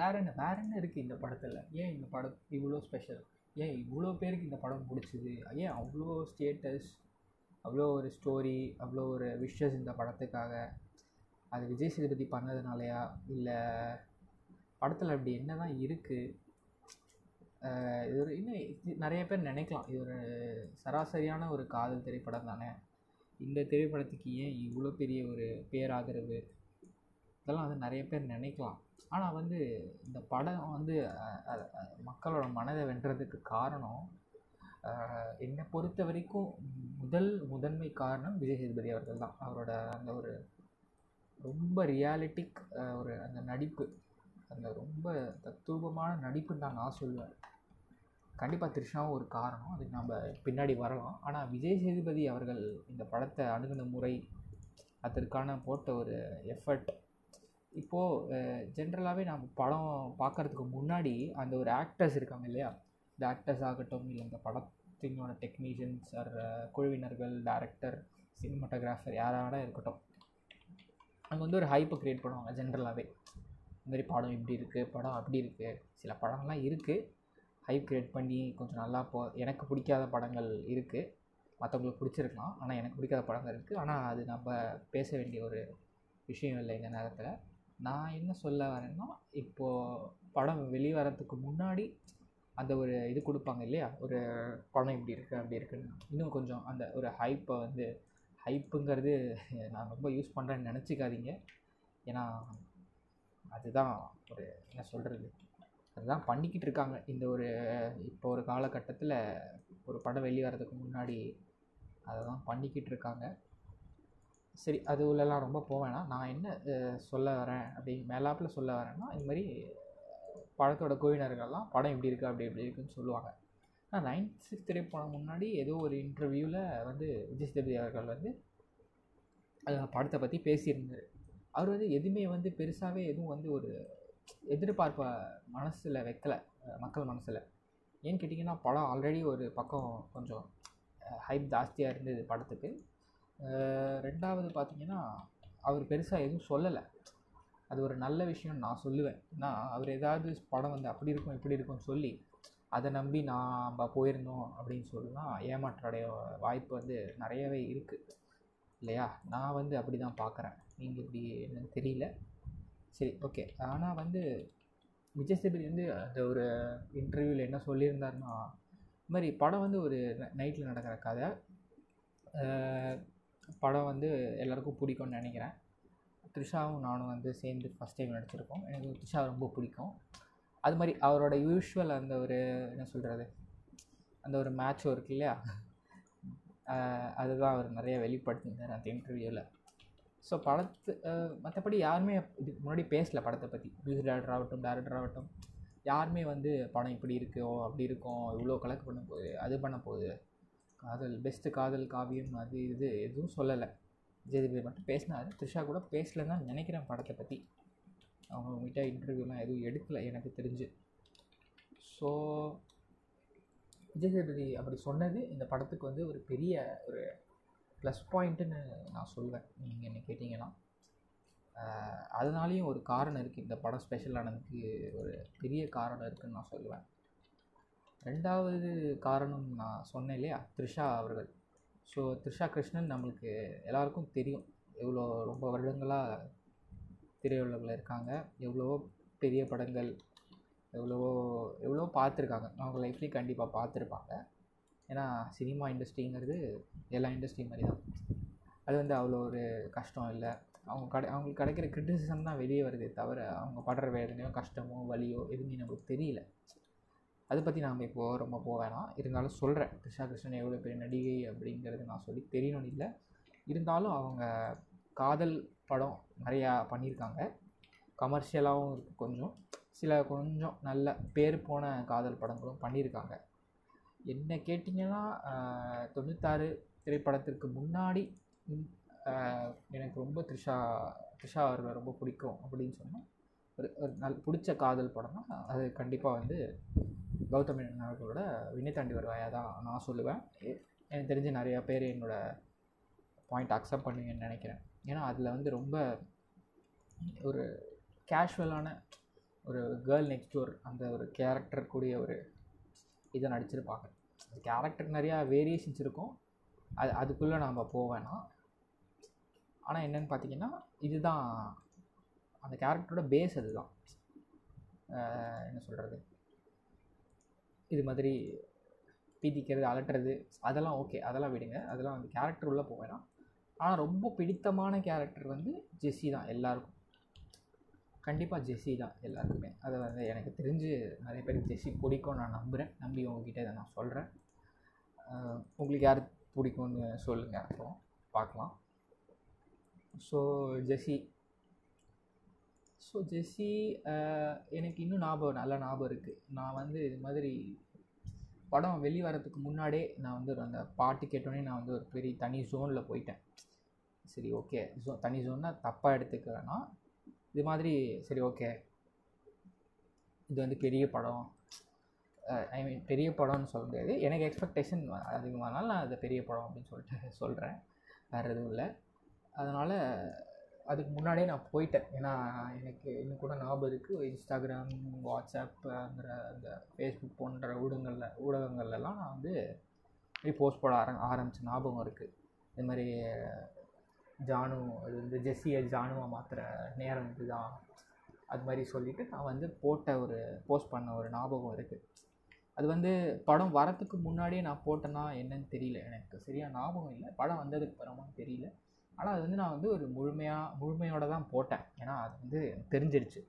வேற என்ன வேற என்ன இருக்குது இந்த படத்தில்? ஏன் இந்த படம் இவ்வளோ ஸ்பெஷல் ஏன் இவ்வளோ பேருக்கு இந்த படம் பிடிச்சிது? ஏன் அவ்வளோ ஸ்டேட்டஸ் அவ்வளோ ஒரு ஸ்டோரி அவ்வளோ ஒரு விஷஸ் இந்த படத்துக்காக? அது விஜய் சேதுபதி பண்ணதுனாலயா? இல்லை படத்தில் அப்படி என்ன தான் இருக்குது இது ஒரு இன்னும் நிறைய பேர் நினைக்கலாம். இது ஒரு சராசரியான ஒரு காதல் திரைப்படம் தானே? இந்த திரைப்படத்துக்கு ஏன் இவ்வளோ பெரிய ஒரு பேராதரவு? இதெல்லாம் வந்து நிறைய பேர் நினைக்கலாம். ஆனால் வந்து இந்த படம் வந்து மக்களோட மனதை வென்றதுக்கு காரணம் என்னை பொறுத்த வரைக்கும் முதல் முதன்மை காரணம் விஜய் சேதுபதி அவர்கள் தான். அவரோட அந்த ஒரு ரொம்ப ரியாலிட்டிக் ஒரு அந்த நடிப்பு அந்த ரொம்ப தத்ரூபமான நடிப்புன்னு தான் நான் சொல்லுவேன் கண்டிப்பாக த்ரிஷாவும் ஒரு காரணம். அதுக்கு நம்ம பின்னாடி வரலாம். ஆனால் விஜய் சேதுபதி அவர்கள் இந்த படத்தை அணுகுன முறை அதற்கான போட்ட ஒரு எஃபர்ட் இப்போது ஜென்ரலாகவே நம்ம படம் பார்க்கறதுக்கு முன்னாடி அந்த ஒரு ஆக்டர்ஸ் இருக்காங்க இல்லையா? இந்த ஆக்டர்ஸ் ஆகட்டும் இல்லை இந்த படத்தினோட டெக்னீஷியன்ஸ் ஆர் குழுவினர்கள் டேரக்டர் சினிமாட்டோகிராஃபர் யாராக இருக்கட்டும். அங்கே வந்து ஒரு ஹைப்பை க்ரியேட் பண்ணுவாங்க ஜென்ரலாகவே இந்த மாதிரி படம் இப்படி இருக்குது படம் அப்படி இருக்குது சில படங்கள்லாம் இருக்குது ஹைப் க்ரியேட் பண்ணி கொஞ்சம் நல்லா போ எனக்கு பிடிக்காத படங்கள் இருக்குது மற்றவங்களுக்கு பிடிச்சிருக்கலாம். ஆனால் எனக்கு பிடிக்காத படங்கள் இருக்குது ஆனால் அது நம்ம பேச வேண்டிய ஒரு விஷயம் இல்லை இந்த நேரத்தில். நான் என்ன சொல்ல வரேன்னா இப்போது படம் வெளிவரத்துக்கு முன்னாடி அந்த ஒரு இது கொடுப்பாங்க இல்லையா? ஒரு படம் இப்படி இருக்குது அப்படி இருக்குன்னு. இன்னும் கொஞ்சம் அந்த ஒரு ஹைப்பை வந்து ஹைப்புங்கிறது நான் ரொம்ப யூஸ் பண்ணுறேன்னு நினச்சிக்காதீங்க. ஏன்னா அதுதான் ஒரு என்ன சொல்கிறது அதுதான் பண்ணிக்கிட்டு இருக்காங்க. இந்த ஒரு இப்போ ஒரு காலகட்டத்தில் ஒரு படம் வெளிவரதுக்கு முன்னாடி அதை தான் பண்ணிக்கிட்டு இருக்காங்க. சரி அது உள்ளலாம் ரொம்ப போவேனா நான் என்ன சொல்ல வரேன் அப்படி மேலாப்பில் சொல்ல வரேன்னா இந்த மாதிரி படத்தோட குழுவினர்கள்லாம் படம் இப்படி இருக்குது அப்படி இப்படி இருக்குன்னு சொல்லுவாங்க. ஆனால் நைன்த் சிக்ஸ் திரைப்படம் முன்னாடி ஏதோ ஒரு இன்டர்வியூவில் வந்து விஜய் சேதுபதி அவர்கள் வந்து படத்தை பற்றி பேசியிருந்தார். அவர் வந்து எதுவுமே வந்து பெருசாகவே எதுவும் வந்து ஒரு எதிர்பார்ப்பை மனசில் வைக்கலை மக்கள் மனசில். ஏன்னு கேட்டிங்கன்னா படம் ஆல்ரெடி ஒரு பக்கம் கொஞ்சம் ஹைப் ஜாஸ்தியாக இருந்தது படத்துக்கு. ரெண்டாவது பார்த்தீங்கன்னா அவர் பெருசாக எதுவும் சொல்லலை. அது ஒரு நல்ல விஷயம் நான் சொல்லுவேன். நான் அவர் ஏதாவது படம் வந்து அப்படி இருக்கும் இப்படி இருக்கும்னு சொல்லி அதை நம்பி நாம் போயிருந்தோம் அப்படின்னு சொல்லலாம் ஏமாற்றடைய வாய்ப்பு வந்து நிறையவே இருக்குது இல்லையா? நான் வந்து அப்படி தான் பார்க்குறேன். நீங்கள் இப்படி என்னன்னு தெரியல. சரி ஓகே. ஆனால் வந்து விஜய் சேபதி வந்து அந்த ஒரு இன்டர்வியூவில் என்ன சொல்லியிருந்தாருன்னா இந்த மாதிரி படம் வந்து ஒரு நைட்டில் நடக்கிற கதை. படம் வந்து எல்லாருக்கும் பிடிக்கும்னு நினைக்கிறேன். த்ரிஷாவும் நானும் வந்து சேர்ந்து ஃபஸ்ட் டைம் நடிச்சிருக்கோம். எனக்கு த்ரிஷா ரொம்ப பிடிக்கும். அது மாதிரி அவரோட யூஷுவல் அந்த ஒரு என்ன சொல்கிறது அந்த ஒரு மேட்சும் இருக்கு இல்லையா? அதுதான் அவர் நிறைய வெளிப்படுத்தினார் அந்த இன்டர்வியூவில் ஸோ படத்து மற்றபடி யாருமே இதுக்கு முன்னாடி பேசல படத்தை பற்றி மியூசிக் டேரக்டர் ஆகட்டும் டேரக்டர் ஆகட்டும். யாருமே வந்து படம் இப்படி இருக்கோ அப்படி இருக்கும் இவ்வளோ கலெக்ட் பண்ண போகுது அது பண்ண போகுது காதல் பெஸ்ட்டு காதல் காவியம் அது இது எதுவும் சொல்லலை. ஜெயதிபதி மட்டும் பேசினார். த்ரிஷா கூட பேசலன்னு தான் நினைக்கிறேன் படத்தை பற்றி அவங்க கிட்ட இன்டர்வியூலாம் எதுவும் எடுக்கலை எனக்கு தெரிஞ்சு. ஸோ விஜய் சேதுபதி அப்படி சொன்னது இந்த படத்துக்கு வந்து ஒரு பெரிய ஒரு ப்ளஸ் பாயிண்ட்டுன்னு நான் சொல்வேன். நீங்கள் என்ன கேட்டிங்கன்னா. அதனாலேயும் ஒரு காரணம் இருக்குது இந்த படம் ஸ்பெஷலானதுக்கு ஒரு பெரிய காரணம் இருக்குதுன்னு நான் சொல்லுவேன் ரெண்டாவது காரணம் நான் சொன்னேன் இல்லையா? த்ரிஷா அவர்கள். ஸோ த்ரிஷா கிருஷ்ணன் நம்மளுக்கு எல்லாருக்கும் தெரியும். எவ்வளோ ரொம்ப வருடங்களாக திரையுலகில் இருக்காங்க. எவ்வளவோ பெரிய படங்கள் எவ்வளவோ எவ்வளோ பார்த்துருக்காங்க. அவங்க லைஃப்லேயும் கண்டிப்பாக பார்த்துருப்பாங்க. ஏன்னா சினிமா இண்டஸ்ட்ரிங்கிறது எல்லா இண்டஸ்ட்ரி மாதிரி தான். அது வந்து அவ்வளோ ஒரு கஷ்டம் இல்லை. அவங்க கடை அவங்களுக்கு கிடைக்கிற கிரிட்டிசிசம் தான் வெளியே வருதே தவிர அவங்க படுற வேதனையோ கஷ்டமோ வலியோ எதுவுமே நம்மளுக்கு தெரியல. அதை பற்றி நாம் இப்போது ரொம்ப போக வேணாம். இருந்தாலும் சொல்கிறேன் த்ரிஷா கிருஷ்ணன் எவ்வளோ பெரிய நடிகை அப்படிங்கிறது நான் சொல்லி தெரியணும்னு இல்லை. இருந்தாலும் அவங்க காதல் படம் நிறையா பண்ணியிருக்காங்க. கமர்ஷியலாகவும் இருக்குது கொஞ்சம். சில கொஞ்சம் நல்ல பேர் போன காதல் படங்களும் பண்ணியிருக்காங்க. என்ன கேட்டிங்கன்னா தொண்ணூத்தாறு திரைப்படத்திற்கு முன்னாடி எனக்கு ரொம்ப த்ரிஷா த்ரிஷா அவர்களை ரொம்ப பிடிக்கும் அப்படின்னு சொன்னால் ஒரு ஒரு நல் பிடிச்ச காதல் படம்னா அது கண்டிப்பாக வந்து கௌதம் அவர்களோட வினை தாண்டி வருவாயா தான் நான் சொல்லுவேன். எனக்கு தெரிஞ்ச நிறையா பேர் என்னோட பாயிண்ட் அக்செப்ட் பண்ணுவீங்கன்னு நினைக்கிறேன். ஏன்னா அதில் வந்து ரொம்ப ஒரு கேஷுவலான ஒரு கேர்ள் நெக்ஸ்ட் டோர் அந்த ஒரு கேரக்டர் கூடிய ஒரு இதை நடிச்சிருப்பாங்க. அந்த கேரக்டர் நிறையா வேரியேஷன்ஸ் இருக்கும். அது அதுக்குள்ளே நாம் வேணாம். ஆனால் என்னன்னு பார்த்தீங்கன்னா இதுதான் அந்த கேரக்டரோட பேஸ் அதுதான். என்ன சொல்கிறது இது மாதிரி பீதிக்கிறது அலட்டுறது அதெல்லாம் ஓகே அதெல்லாம் விடுங்க. அதெல்லாம் வந்து கேரக்டர் உள்ளே போக ஆனால் ரொம்ப பிடித்தமான கேரக்டர் வந்து ஜெஸ்ஸி தான் எல்லாருக்கும். கண்டிப்பாக ஜெஸ்ஸி தான் எல்லாருக்குமே. அதை வந்து எனக்கு தெரிஞ்சு நிறைய பேருக்கு ஜெஸ்ஸி பிடிக்கும் நான் நம்புகிறேன் நம்பி உங்ககிட்ட இதை நான் சொல்கிறேன் உங்களுக்கு யார் பிடிக்கும்னு சொல்லுங்கள் அப்புறம் பார்க்கலாம். ஸோ ஜெஸ்ஸி ஸோ ஜெஸ்ஸி எனக்கு இன்னும் ஞாபகம் நல்ல ஞாபகம் இருக்குது நான் வந்து இது மாதிரி படம் வெளி வரதுக்கு முன்னாடியே நான் வந்து ஒரு அந்த பாட்டு கேட்டோன்னே நான் வந்து ஒரு பெரிய தனி ஜோனில் போயிட்டேன். சரி ஓகே ஜோ தனி ஜோன்னா தப்பாக எடுத்துக்கிறேன்னா இது மாதிரி சரி ஓகே இது வந்து பெரிய படம். ஐ மீன் பெரிய படம்னு சொல்ல முடியாது. எனக்கு எக்ஸ்பெக்டேஷன் அதிகமானாலும் நான் அது பெரிய படம் அப்படின்னு சொல்லிட்டு சொல்கிறேன் வேறு எதுவும் இல்லை. அதனால் அதுக்கு முன்னாடியே நான் போயிட்டேன். ஏன்னா எனக்கு இன்னும் கூட ஞாபகம் இருக்குது இன்ஸ்டாகிராம் வாட்ஸ்அப்புங்கிற அந்த ஃபேஸ்புக் போன்ற ஊடகங்களில் ஊடகங்கள்லாம் நான் வந்து இப்படி போஸ்ட் போட ஆரம் ஆரம்பித்த ஞாபகம் இருக்குது இது மாதிரி ஜானு அது வந்து ஜெஸ்ஸியை ஜானுவை மாற்றுற நேரம் இதுதான். அது மாதிரி சொல்லிவிட்டு நான் வந்து போட்ட ஒரு போஸ்ட் பண்ண ஒரு ஞாபகம் இருக்குது அது வந்து படம் வரத்துக்கு முன்னாடியே நான் போட்டேன்னா என்னன்னு தெரியல எனக்கு. சரியாக ஞாபகம் இல்லை. படம் வந்ததுக்கு அப்புறமான்னு தெரியல. ஆனால் அது வந்து நான் வந்து ஒரு முழுமையாக முழுமையோடு தான் போட்டேன். ஏன்னா அது வந்து தெரிஞ்சிருச்சு.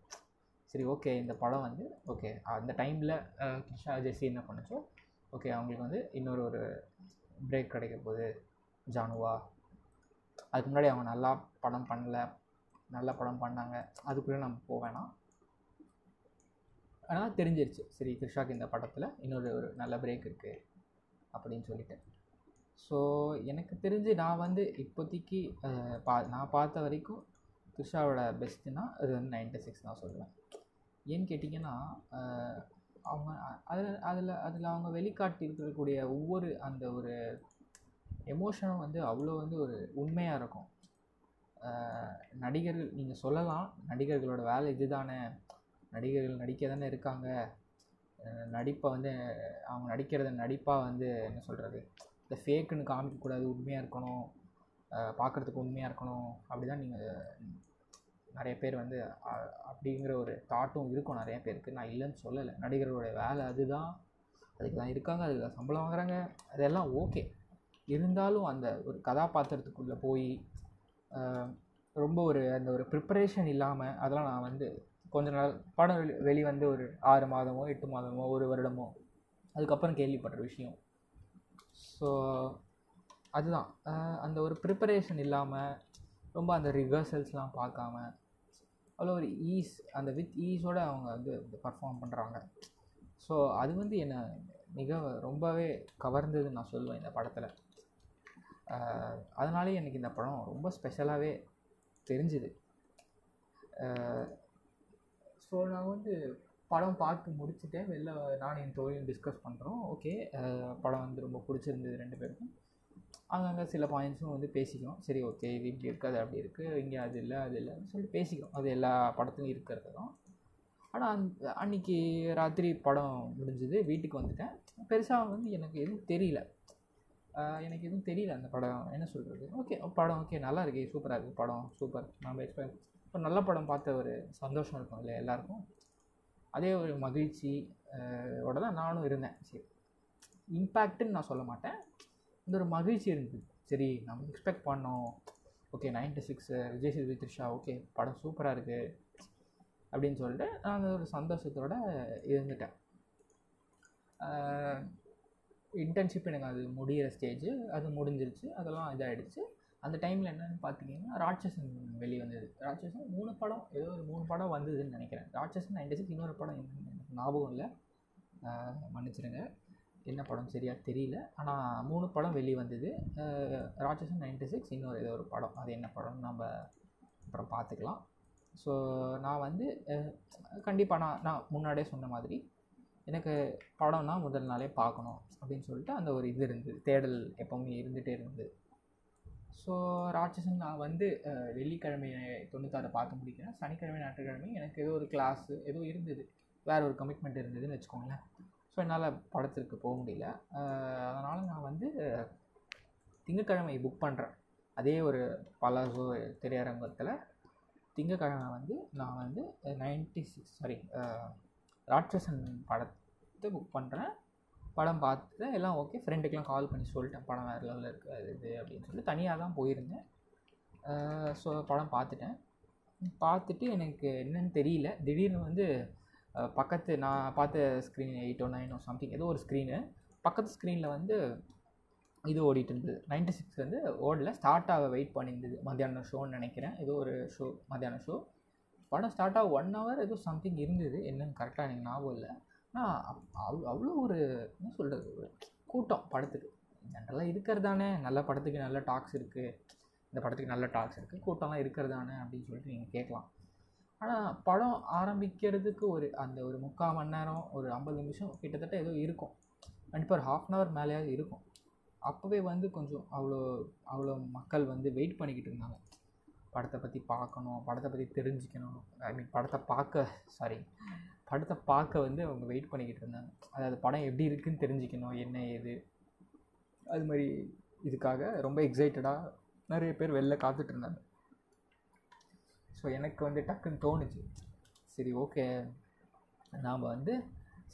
சரி ஓகே இந்த படம் வந்து ஓகே அந்த டைமில் கிருஷ்ணா ஜெஸ்ஸி என்ன பண்ணுச்சோ ஓகே அவங்களுக்கு வந்து இன்னொரு ஒரு பிரேக் கிடைக்க போகுது. ஜானுவா. அதுக்கு முன்னாடி அவங்க நல்லா படம் பண்ணல. நல்ல படம் பண்ணாங்க. அதுக்குள்ளே நம்ம போவேணாம் ஆனால் தெரிஞ்சிருச்சு. சரி த்ரிஷாக்கு இந்த படத்தில் இன்னொரு ஒரு நல்ல பிரேக் இருக்குது அப்படின்னு சொல்லிட்டு. ஸோ எனக்கு தெரிஞ்சு நான் வந்து இப்போதைக்கு பா நான் பார்த்த வரைக்கும் துஷாவோட பெஸ்ட்டுனா அது வந்து நைன்டி சிக்ஸ் தான் சொல்லுவேன். ஏன்னு கேட்டிங்கன்னா அவங்க அதில் அதில் அதில் அவங்க வெளிக்காட்டி இருக்கக்கூடிய ஒவ்வொரு அந்த ஒரு எமோஷனும் வந்து அவ்வளோ வந்து ஒரு உண்மையாக இருக்கும். நடிகர்கள் நீங்கள் சொல்லலாம் நடிகர்களோட வேலை இது தானே நடிகர்கள் நடிக்க தானே இருக்காங்க. நடிப்பை வந்து அவங்க நடிக்கிறத நடிப்பாக வந்து என்ன சொல்கிறது இதை ஃபேக்குன்னு காமிக்கக்கூடாது உண்மையாக இருக்கணும். பார்க்குறதுக்கு உண்மையாக இருக்கணும். அப்படி தான் நீங்கள் நிறைய பேர் வந்து அப்படிங்கிற ஒரு தாட்டும் இருக்கும் நிறைய பேருக்கு. நான் இல்லைன்னு சொல்லலை. நடிகர்களுடைய வேலை அதுதான். அதுக்கு தான் இருக்காங்க அதுக்கு தான் சம்பளம் வாங்குறாங்க. அதெல்லாம் ஓகே. இருந்தாலும் அந்த ஒரு கதாபாத்திரத்துக்குள்ளே போய் ரொம்ப ஒரு அந்த ஒரு ப்ரிப்பரேஷன் இல்லாமல் அதெல்லாம் நான் வந்து கொஞ்ச நாள் படம் வெளி வெளிவந்து ஒரு ஆறு மாதமோ எட்டு மாதமோ ஒரு வருடமோ அதுக்கப்புறம் கேள்விப்படுற விஷயம். ஸோ அதுதான். அந்த ஒரு ப்ரிப்பரேஷன் இல்லாமல் ரொம்ப அந்த ரிஹர்சல்ஸ்லாம் பார்க்காம அவ்வளோ ஒரு ஈஸ் அந்த வித் ஈஸோடு அவங்க வந்து பர்ஃபார்ம் பண்ணுறாங்க ஸோ அது வந்து என்னை மிக ரொம்பவே கவர்ந்ததுன்னு நான் சொல்லுவேன் இந்த படத்தில். அதனாலே எனக்கு இந்த படம் ரொம்ப ஸ்பெஷலாகவே தெரிஞ்சுது. ஸோ நான் வந்து படம் பார்த்து முடிச்சுட்டேன் வெளில நானும் என் தோழியும் டிஸ்கஸ் பண்ணுறோம் ஓகே படம் வந்து ரொம்ப பிடிச்சிருந்தது ரெண்டு பேருக்கும். அங்கங்கே சில பாயிண்ட்ஸும் வந்து பேசிக்கிறோம். சரி ஓகே இது இப்படி இருக்குது அது அப்படி இருக்குது இங்கே அது இல்லை அது இல்லைன்னு சொல்லிட்டு பேசிக்கிறோம். அது எல்லா படத்துலையும் இருக்கிறது தான். ஆனால் அந் அன்றைக்கி ராத்திரி படம் முடிஞ்சது. வீட்டுக்கு வந்துட்டேன். பெருசாக வந்து எனக்கு எதுவும் தெரியல. எனக்கு எதுவும் தெரியல அந்த படம். என்ன சொல்கிறது ஓகே படம் ஓகே நல்லா இருக்கு. சூப்பராக இருக்குது படம் சூப்பர். நம்ம எக்ஸ்பெக்ட் இப்போ நல்ல படம் பார்த்த ஒரு சந்தோஷம் இருக்கும் இல்லை எல்லாருக்கும். அதே ஒரு மகிழ்ச்சி ஓட தான் நானும் இருந்தேன். சரி. இம்பேக்ட்டுன்னு நான் சொல்ல மாட்டேன். இந்த ஒரு மகிழ்ச்சி இருந்தது. சரி நம்ம எக்ஸ்பெக்ட் பண்ணோம். Okay ninety six Vijay Sethupathi Trisha okay படம் சூப்பராக இருக்குது அப்படின்னு சொல்லிட்டு நான் அந்த ஒரு சந்தோஷத்தோடு இருந்துட்டேன். இன்டர்ன்ஷிப் எனக்கு அது முடிகிற ஸ்டேஜ் அது முடிஞ்சிருச்சு. அதெல்லாம் இதாகிடுச்சு அந்த டைமில் என்னென்னு பார்த்தீங்கன்னா ராட்சசன் வெளியே வந்தது. ராட்சசன் மூணு படம் ஏதோ ஒரு மூணு படம் வந்ததுன்னு நினைக்கிறேன். ராட்சசன் நைன்டி சிக்ஸ் இன்னொரு படம் எனக்கு ஞாபகம் இல்லை. மன்னிச்சிடுங்க என்ன படம் சரியாக தெரியல. ஆனால் மூணு படம் வெளியே வந்தது. ராட்சசன் நைன்டி சிக்ஸ் இன்னொரு ஏதோ ஒரு படம். அது என்ன படம்? நம்ம அப்புறம் பார்த்துக்கலாம் ஸோ நான் வந்து கண்டிப்பாக நான் நான் முன்னாடியே சொன்ன மாதிரி எனக்கு படம்னா முதல் நாளே பார்க்கணும் அப்படின்னு சொல்லிட்டு அந்த ஒரு இது இருந்தது. தேடல் எப்போவுமே இருந்துகிட்டே இருந்தது. ஸோ ராட்சசன் நான் வந்து வெள்ளிக்கிழமை தொண்ணூத்தாறு பார்த்து முடிக்கிறேன். சனிக்கிழமை ஞாயிற்றுக்கிழமை எனக்கு ஏதோ ஒரு கிளாஸு ஏதோ இருந்தது. வேறு ஒரு கமிட்மெண்ட் இருந்ததுன்னு வச்சுக்கோங்களேன். ஸோ என்னால் படத்திற்கு போக முடியல. அதனால் நான் வந்து திங்கக்கிழமை புக் பண்ணுறேன் அதே ஒரு பலாசோ திரையரங்கத்தில் திங்கக்கிழமை வந்து நான் வந்து நைன்டி சிக்ஸ் சாரி ராட்சசன் படத்தை புக் பண்ணுறேன் படம் பார்த்துட்டு எல்லாம் ஓகே ஃப்ரெண்டுக்கெலாம் கால் பண்ணி சொல்லிட்டேன். படம் வேறு லெவலில் இருக்குது அது இது அப்படின்னு சொல்லி தனியாக தான் போயிருந்தேன். ஸோ படம் பார்த்துட்டேன். பார்த்துட்டு எனக்கு என்னன்னு தெரியல. திடீர்னு வந்து பக்கத்து நான் பார்த்த ஸ்க்ரீன் எயிட்டோ நைனோ சம்திங் ஏதோ ஒரு ஸ்க்ரீனு பக்கத்து ஸ்க்ரீனில் வந்து இது ஓடிட்டு இருந்தது. நைன்டி சிக்ஸ் வந்து ஓடல. ஸ்டார்ட் ஆக வெயிட் பண்ணியிருந்தது. மத்தியானம் ஷோன்னு நினைக்கிறேன். ஏதோ ஒரு ஷோ மத்தியானம் ஷோ படம் ஸ்டார்ட் ஆக ஒன் ஹவர் ஏதோ சம்திங் இருந்தது. என்னன்னு கரெக்டாக எனக்கு ஞாபகம் இல்லை. ஆனால் அவ் அவ்வளோ ஒரு என்ன சொல்கிறது ஒரு கூட்டம் படத்துக்கு. ஜென்ரலாக இருக்கிறது தானே நல்ல படத்துக்கு நல்ல டாக்ஸ் இருக்குது இந்த படத்துக்கு நல்ல டாக்ஸ் இருக்குது கூட்டம்லாம் இருக்கிறது தானே அப்படின்னு சொல்லிட்டு நீங்கள் கேட்கலாம். ஆனால் படம் ஆரம்பிக்கிறதுக்கு ஒரு அந்த ஒரு முக்கால் மணி நேரம் ஒரு ஐம்பது நிமிஷம் கிட்டத்தட்ட ஏதோ இருக்கும். கண்டிப்பாக ஒரு ஹாஃப் அன் ஹவர் மேலேயாவது இருக்கும். அப்போவே வந்து கொஞ்சம் அவ்வளோ அவ்வளோ மக்கள் வந்து வெயிட் பண்ணிக்கிட்டு இருந்தாங்க. படத்தை பற்றி பார்க்கணும் படத்தை பற்றி தெரிஞ்சுக்கணும். ஐ மீன் படத்தை பார்க்க சாரி படத்தை பார்க்க வந்து அவங்க வெயிட் பண்ணிக்கிட்டு இருந்தாங்க. அதாவது படம் எப்படி இருக்குதுன்னு தெரிஞ்சுக்கணும் என்ன ஏது? அது மாதிரி இதுக்காக ரொம்ப எக்ஸைட்டடாக நிறைய பேர் வெளில காத்துட்டு இருந்தாங்க. ஸோ எனக்கு வந்து டக்குன்னு தோணுச்சு. சரி ஓகே நாம் வந்து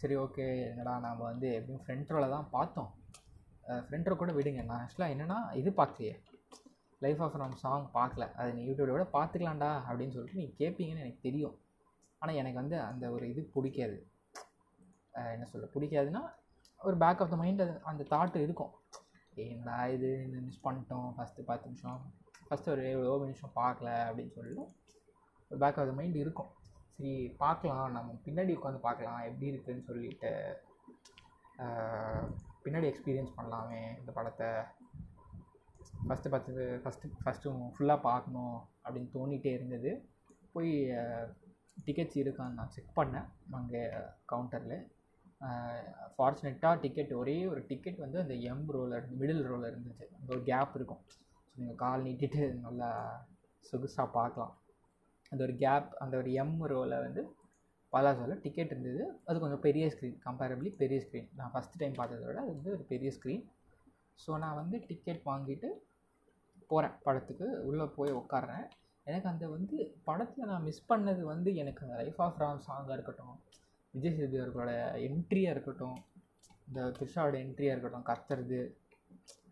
சரி ஓகே என்னடா நாம் வந்து எப்படியும் ஃப்ரெண்ட்ரோவில் தான் பார்த்தோம். ஃப்ரெண்ட்ரோ கூட விடுங்க. நான் ஆக்சுவலாக என்னென்னா இது பார்க்கலையே. லைஃப் ஆஃப் நம்ம சாங் பார்க்கல. அதை நீ யூடியூபை விட பார்த்துக்கலாம்டா அப்படின்னு சொல்லிட்டு நீ கேட்பீங்கன்னு எனக்கு தெரியும். ஆனால் எனக்கு வந்து அந்த ஒரு இது பிடிக்காது. என்ன சொல்ல பிடிக்காதுன்னா ஒரு பேக் ஆஃப் த மைண்ட் அது அந்த தாட்டு இருக்கும். ஏன்டா இது? மிஸ் பண்ணிட்டோம். ஃபஸ்ட்டு பத்து நிமிஷம். ஃபஸ்ட்டு ஒரு எவ்வளோ நிமிஷம் பார்க்கல அப்படின்னு சொல்லிட்டு ஒரு பேக் ஆஃப் த மைண்ட் இருக்கும். சரி பார்க்கலாம். நம்ம பின்னாடி உட்காந்து பார்க்கலாம். எப்படி இருக்குதுன்னு சொல்லிட்டு பின்னாடி எக்ஸ்பீரியன்ஸ் பண்ணலாமே இந்த படத்தை. ஃபஸ்ட்டு பத்து ஃபஸ்ட்டு ஃபஸ்ட்டு ஃபுல்லாக பார்க்கணும் அப்படின்னு தோணிகிட்டே இருந்தது. போய் டிக்கெட்ஸ் இருக்கான்னு நான் செக் பண்ணேன் அங்கே கவுண்டரில் ஃபார்ச்சுனேட்டாக டிக்கெட் ஒரே ஒரு டிக்கெட் வந்து அந்த எம் ரோவில் மிடில் ரோவில் இருந்துச்சு. அந்த ஒரு கேப் இருக்கும். ஸோ நீங்கள் கால் நீட்டிட்டு நல்லா சொகுசாக பார்க்கலாம். அந்த ஒரு கேப் அந்த ஒரு எம் ரோவில் வந்து பலாசோவில் டிக்கெட் இருந்தது. அது கொஞ்சம் பெரிய ஸ்க்ரீன் கம்பேரபிளி பெரிய ஸ்க்ரீன் நான் ஃபஸ்ட் டைம் பார்த்ததை விட அது வந்து ஒரு பெரிய ஸ்க்ரீன் ஸோ நான் வந்து டிக்கெட் வாங்கிட்டு போகிறேன் படத்துக்கு. உள்ளே போய் உட்கார்றேன். எனக்கு அந்த வந்து படத்தில் நான் மிஸ் பண்ணது வந்து எனக்கு அந்த லைஃப் ஆஃப் ராம் சாங்காக இருக்கட்டும் விஜய் சேதுபதி அவர்களோட என்ட்ரியாக இருக்கட்டும் இந்த த்ரிஷாவோட என்ட்ரியாக இருக்கட்டும் கத்துறது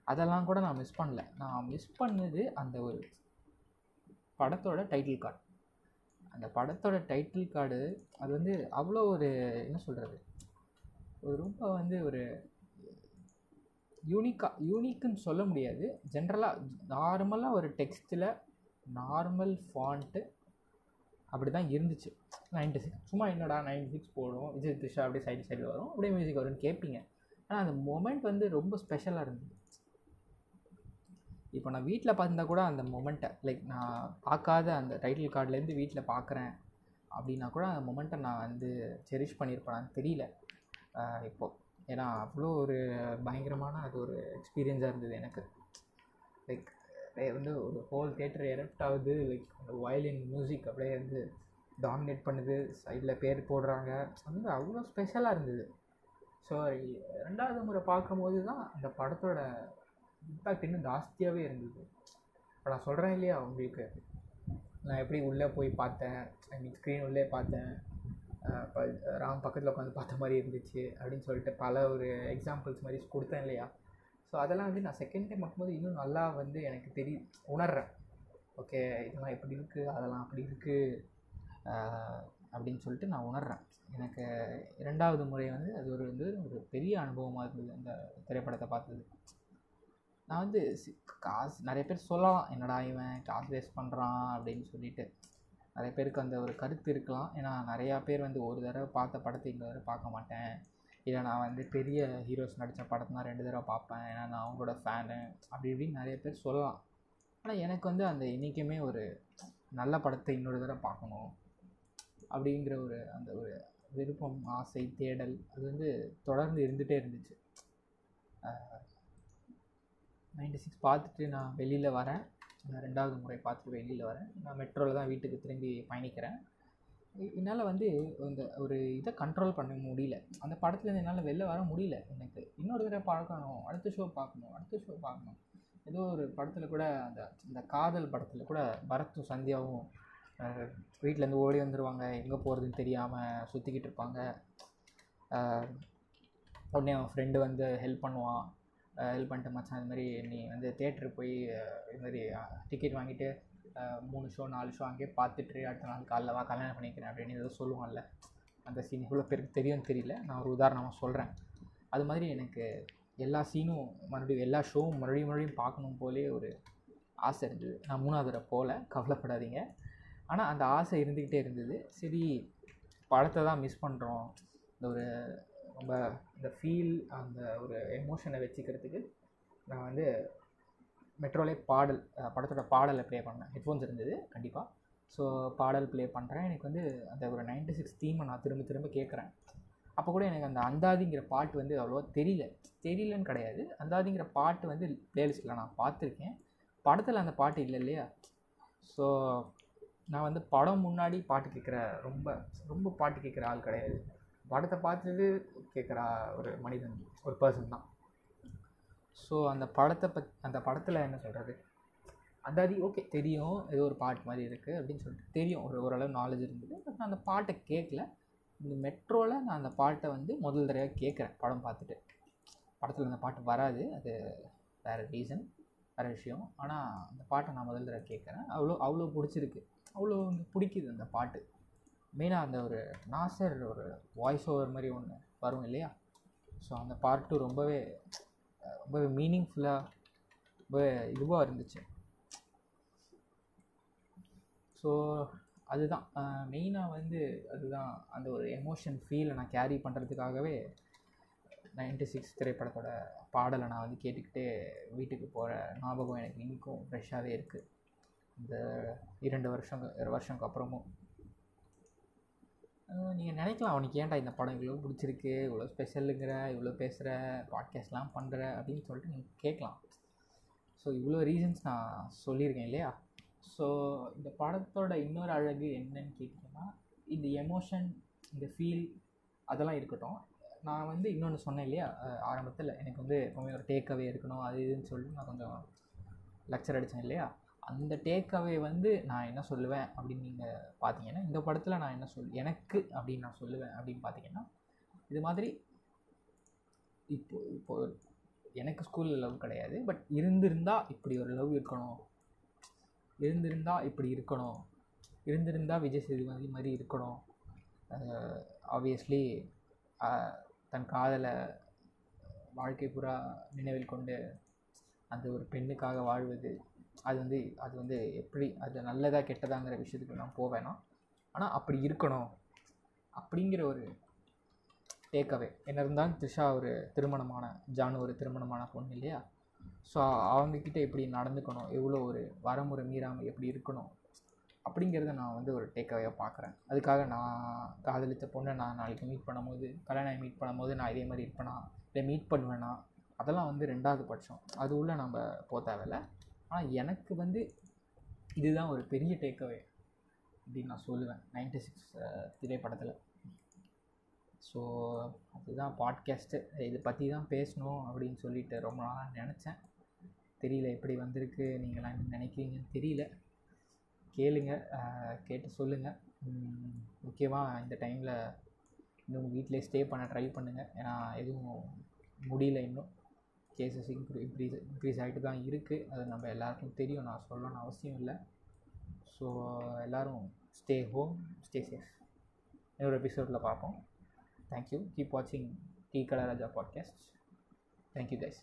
அதெல்லாம் கூட நான் மிஸ் பண்ணல. நான் மிஸ் பண்ணது அந்த ஒரு படத்தோட டைட்டில் கார்டு அந்த படத்தோட டைட்டில் கார்டு அது வந்து அவ்வளோ ஒரு என்ன சொல்கிறது ஒரு ரொம்ப வந்து ஒரு யூனிக்காக யூனிக்குன்னு சொல்ல முடியாது. ஜென்ரலாக நார்மலாக ஒரு டெக்ஸ்ட்டில் நார்மல் ஃபாண்ட்டு அப்படி தான் இருந்துச்சு. நைன்டி சிக்ஸ் சும்மா என்னடா நைன்டி சிக்ஸ் போடும் விஜய் த்ரிஷா அப்படியே சைடு சைடு வரும் அப்படியே மியூசிக் வரும்னு கேட்பீங்க ஆனால் அந்த மொமெண்ட் வந்து ரொம்ப ஸ்பெஷலாக இருந்தது. இப்போ நான் வீட்டில் பார்த்துருந்தா கூட அந்த மொமெண்ட்டை லைக் நான் பார்க்காத அந்த டைட்டில் கார்டுலேருந்து வீட்டில் பார்க்குறேன் அப்படின்னா கூட அந்த மொமெண்ட்டை நான் வந்து செரிஷ் பண்ணியிருப்பேனான்னு தெரியல. இப்போது ஏன்னா அவ்வளோ ஒரு பயங்கரமான அது ஒரு எக்ஸ்பீரியன்ஸாக இருந்தது எனக்கு. லைக் வந்து ஒரு ஹோல் தேட்டர் எரப்ட் ஆகுது. லைக் அந்த வயலின் மியூசிக் அப்படியே வந்து டாமினேட் பண்ணுது. சைடில் பேர் போடுறாங்க. வந்து அவ்வளோ ஸ்பெஷலாக இருந்தது. ஸோ ரெண்டாவது முறை பார்க்கும்போது தான் அந்த படத்தோட இம்பேக்ட் இன்னும் ஜாஸ்தியாகவே இருந்தது. இப்போ நான் சொல்கிறேன் இல்லையா உங்களுக்கு? நான் எப்படி உள்ளே போய் பார்த்தேன்? ஐ மீன் ஸ்க்ரீன் உள்ளே பார்த்தேன். ப ராம் பக்கத்தில் உட்காந்து பார்த்த மாதிரி இருந்துச்சு அப்படின்னு சொல்லிட்டு பல ஒரு எக்ஸாம்பிள்ஸ் மாதிரி கொடுத்தேன் இல்லையா? ஸோ அதெல்லாம் வந்து நான் செகண்ட் டைம் பார்க்கும்போது இன்னும் நல்லா வந்து எனக்கு தெரி உணர்கிறேன் ஓகே இதெல்லாம் எப்படி இருக்குது அதெல்லாம் அப்படி இருக்குது அப்படின்னு சொல்லிட்டு நான் உணர்கிறேன் எனக்கு இரண்டாவது முறை வந்து அது ஒரு வந்து ஒரு பெரிய அனுபவமாக இருந்தது அந்த திரைப்படத்தை பார்த்தது. நான் வந்து காசு நிறைய பேர் சொல்லலாம் என்னடா இவன் காசு வேஸ்ட் பண்ணுறான் அப்படின்னு சொல்லிட்டு. நிறைய பேருக்கு அந்த ஒரு கருத்து இருக்கலாம். ஏன்னா நிறையா பேர் வந்து ஒரு தடவை பார்த்த படத்தை இன்னொரு தடவை பார்க்க மாட்டேன். இல்லை நான் வந்து பெரிய ஹீரோஸ் நடித்த படத்தை தான் ரெண்டு தடவை பார்ப்பேன். ஏன்னா நான் அவங்களோட ஃபேனு அப்படி இப்படின்னு நிறைய பேர் சொல்லலாம். ஆனால் எனக்கு வந்து அந்த என்றைக்குமே ஒரு நல்ல படத்தை இன்னொரு தடவை பார்க்கணும் அப்படிங்கிற ஒரு அந்த ஒரு விருப்பம் ஆசை தேடல் அது வந்து தொடர்ந்து இருந்துகிட்டே இருந்துச்சு. நைன்டி சிக்ஸ் பார்த்துட்டு நான் வெளியில் வரேன். நான் ரெண்டாவது முறை பார்த்துட்டு வெளியில் வரேன். நான் மெட்ரோவில் தான் வீட்டுக்கு திரும்பி பயணிக்கிறேன். என்னால் வந்து இந்த ஒரு இதை கண்ட்ரோல் பண்ண முடியல. அந்த படத்துலேருந்து என்னால் வெளில வர முடியல எனக்கு. இன்னொரு தடவை பார்க்கணும். அடுத்த ஷோ பார்க்கணும். அடுத்த ஷோ பார்க்கணும். ஏதோ ஒரு படத்தில் கூட அந்த இந்த காதல் படத்தில் கூட பரத்தும் சந்தியாவும் வீட்டிலேருந்து ஓடி வந்துடுவாங்க எங்கே போகிறதுன்னு தெரியாமல் சுற்றிக்கிட்டு இருப்பாங்க. உடனே அவன் ஃப்ரெண்டு வந்து ஹெல்ப் பண்ணுவான். ஹெல்ப் பண்ணிட்டு மச்சான் அது மாதிரி நீ வந்து தேட்டருக்கு போய் இது மாதிரி டிக்கெட் வாங்கிட்டு மூணு ஷோ நாலு ஷோ அங்கேயே பார்த்துட்டு அடுத்த நாள் காலைல வா கல்யாணம் பண்ணிக்கிறேன் அப்படின்னு ஏதோ சொல்லுவான்ல அந்த சீன் இவ்வளோ பேருக்கு தெரியும்னு தெரியல. நான் ஒரு உதாரணமாக சொல்கிறேன் அது மாதிரி எனக்கு எல்லா சீனும் மறுபடியும் எல்லா ஷோவும் மறுபடியும் மறுபடியும் பார்க்கணும் போலே ஒரு ஆசை இருந்தது. நான் மூணாவது தடவை போகல கவலைப்படாதீங்க. ஆனால் அந்த ஆசை இருந்துக்கிட்டே இருந்தது. சரி படத்தை தான் மிஸ் பண்ணுறோம் இந்த ஒரு ரொம்ப இந்த ஃபீல் அந்த ஒரு எமோஷனை வச்சுக்கிறதுக்கு நான் வந்து மெட்ரோலே பாடல் படத்தோட பாடலை ப்ளே பண்ணேன் ஹெட்ஃபோன்ஸ் இருந்தது கண்டிப்பாக ஸோ பாடல் ப்ளே பண்ணுறேன் எனக்கு வந்து அந்த ஒரு 96 சிக்ஸ் தீமை நான் திரும்ப திரும்ப கேட்குறேன். அப்போ கூட எனக்கு அந்த அந்தாதிங்கிற பாட்டு வந்து அவ்வளோவா தெரியல. தெரியலன்னு கிடையாது. அந்தாதிங்கிற பாட்டு வந்து பிளேலிஸ்ட்டில் நான் பார்த்துருக்கேன். படத்தில் அந்த பாட்டு இல்லை இல்லையா? ஸோ நான் வந்து படம் முன்னாடி பாட்டு கேட்குற ரொம்ப ரொம்ப பாட்டு கேட்குற ஆள் கிடையாது. படத்தை பார்த்துட்டு கேட்குற ஒரு மனிதன் ஒரு பர்சன் தான். ஸோ அந்த படத்தை பத் அந்த படத்தில் என்ன சொல்கிறது அந்தாதி ஓகே தெரியும் ஏதோ ஒரு பாட்டு மாதிரி இருக்குது அப்படின்னு சொல்லிட்டு தெரியும். ஒரு ஓரளவு நாலேஜ் இருந்தது. பட் நான் அந்த பாட்டை கேட்கல இந்த மெட்ரோவில் நான் அந்த பாட்டை வந்து முதல் தடவை கேட்குறேன் படம் பார்த்துட்டு. படத்தில் அந்த பாட்டு வராது. அது வேறு ரீசன் வேறு விஷயம். ஆனால் அந்த பாட்டை நான் முதல் தடவை கேட்குறேன் அவ்வளோ அவ்வளோ பிடிச்சிருக்கு. அவ்வளோ பிடிக்குது அந்த பாட்டு. மெயினாக அந்த ஒரு நாசர் ஒரு வாய்ஸ் ஓவர் மாதிரி ஒன்று வரும் இல்லையா? ஸோ அந்த பாட்டு ரொம்பவே ரொம்ப மீனிங்ஃபுல்லாக ரொம்ப இதுவாக இருந்துச்சு. ஸோ அதுதான். மெயினாக வந்து அதுதான். அந்த ஒரு எமோஷன் ஃபீலை நான் கேரி பண்ணுறதுக்காகவே 96 சிக்ஸ் திரைப்படத்தோட பாடலை நான் வந்து கேட்டுக்கிட்டே வீட்டுக்கு போகிற ஞாபகம் எனக்கு இன்றைக்கும் ஃப்ரெஷ்ஷாகவே இருக்குது இந்த இரண்டு வருஷம் வருஷங்க அப்புறமும். நீங்கள் நினைக்கலாம் அவனுக்கு ஏன்டா இந்த படம் இவ்வளோ பிடிச்சிருக்கு இவ்வளோ ஸ்பெஷலுங்கிற இவ்வளோ பேசுகிற பாட்காஸ்ட்லாம் பண்ணுற அப்படின்னு சொல்லிட்டு நீங்கள் கேட்கலாம். ஸோ இவ்வளோ ரீசன்ஸ் நான் சொல்லியிருக்கேன் இல்லையா? ஸோ இந்த படத்தோட இன்னொரு அழகு என்னன்னு கேட்டிங்கன்னா இந்த எமோஷன் இந்த ஃபீல் அதெல்லாம் இருக்கட்டும். நான் வந்து இன்னொன்று சொன்னேன் இல்லையா? ஆரம்பத்தில் எனக்கு வந்து எப்போவுமே ஒரு டேக்அவே இருக்கணும் அது இதுன்னு சொல்லிட்டு நான் கொஞ்சம் லெக்சர் அடித்தேன் இல்லையா? அந்த டேக்அவே வந்து நான் என்ன சொல்லுவேன் அப்படின்னு நீங்கள் பார்த்தீங்கன்னா இந்த படத்தில் நான் என்ன சொல் எனக்கு அப்படின்னு நான் சொல்லுவேன் அப்படின்னு பார்த்தீங்கன்னா இது மாதிரி இப்போ இப்போ எனக்கு ஸ்கூலில் லவ் கிடையாது. பட் இருந்திருந்தால் இப்படி ஒரு லவ் இருக்கணும். இருந்திருந்தால் இப்படி இருக்கணும். இருந்திருந்தால் விஜய் சேதுபதி மாதிரி இருக்கணும். ஆப்வியஸ்லி தன் காதலை வாழ்க்கை பூரா நினைவில் கொண்டு அந்த ஒரு பெண்ணுக்காக வாழ்வது அது வந்து அது வந்து எப்படி அது நல்லதாக கெட்டதாங்கிற விஷயத்துக்கு நான் போவேனா? ஆனால் அப்படி இருக்கணும். அப்படிங்கிற ஒரு டேக்அவே என்ன இருந்தாலும் த்ரிஷா ஒரு திருமணமான ஜானு ஒரு திருமணமான பொண்ணு இல்லையா? ஸோ அவங்கக்கிட்ட எப்படி நடந்துக்கணும்? எவ்வளோ ஒரு வரமுறை மீறாமல் எப்படி இருக்கணும்? அப்படிங்கிறத நான் வந்து ஒரு டேக்அவே பார்க்குறேன் அதுக்காக நான் காதலித்த பொண்ணை நான் நாளைக்கு மீட் பண்ணும்போது கல்யாணம் மீட் பண்ணும்போது நான் இதே மாதிரி இருப்பேனா? இல்லை மீட் பண்ணுவேனா? அதெல்லாம் வந்து ரெண்டாவது பட்சம். அது உள்ளே நம்ம போக தேவையில்ல. ஆனால் எனக்கு வந்து இதுதான் ஒரு பெரிய டேக்அவே அப்படின்னு நான் சொல்லுவேன். நைன்டி சிக்ஸ் திரைப்படத்தில். ஸோ அதுதான் பாட்காஸ்ட்டு இதை பற்றி தான் பேசணும் அப்படின்னு சொல்லிட்டு ரொம்ப நாளாக நினச்சேன். தெரியல எப்படி வந்திருக்கு நீங்களாம் என்ன நினைக்கிறீங்கன்னு தெரியல. கேளுங்க கேட்டு சொல்லுங்கள் முக்கியமாக இந்த டைமில் இன்னும் வீட்டிலே ஸ்டே பண்ண ட்ரை பண்ணுங்கள் ஏன்னா எதுவும் முடியல இன்னும். கேசஸ் இன்க்ரீ இன்க்ரீஸ் இன்க்ரீஸ் ஆகிட்டு தான் இருக்குது அது நம்ம எல்லாருக்கும் தெரியும். நான் சொல்லணும்னு அவசியம் இல்லை. ஸோ எல்லோரும் ஸ்டே ஹோம் ஸ்டே சேஃப் இன்னொரு எபிசோடில் பார்ப்போம். தேங்க்யூ கீப் வாட்சிங் the Kalaraja podcast thank you guys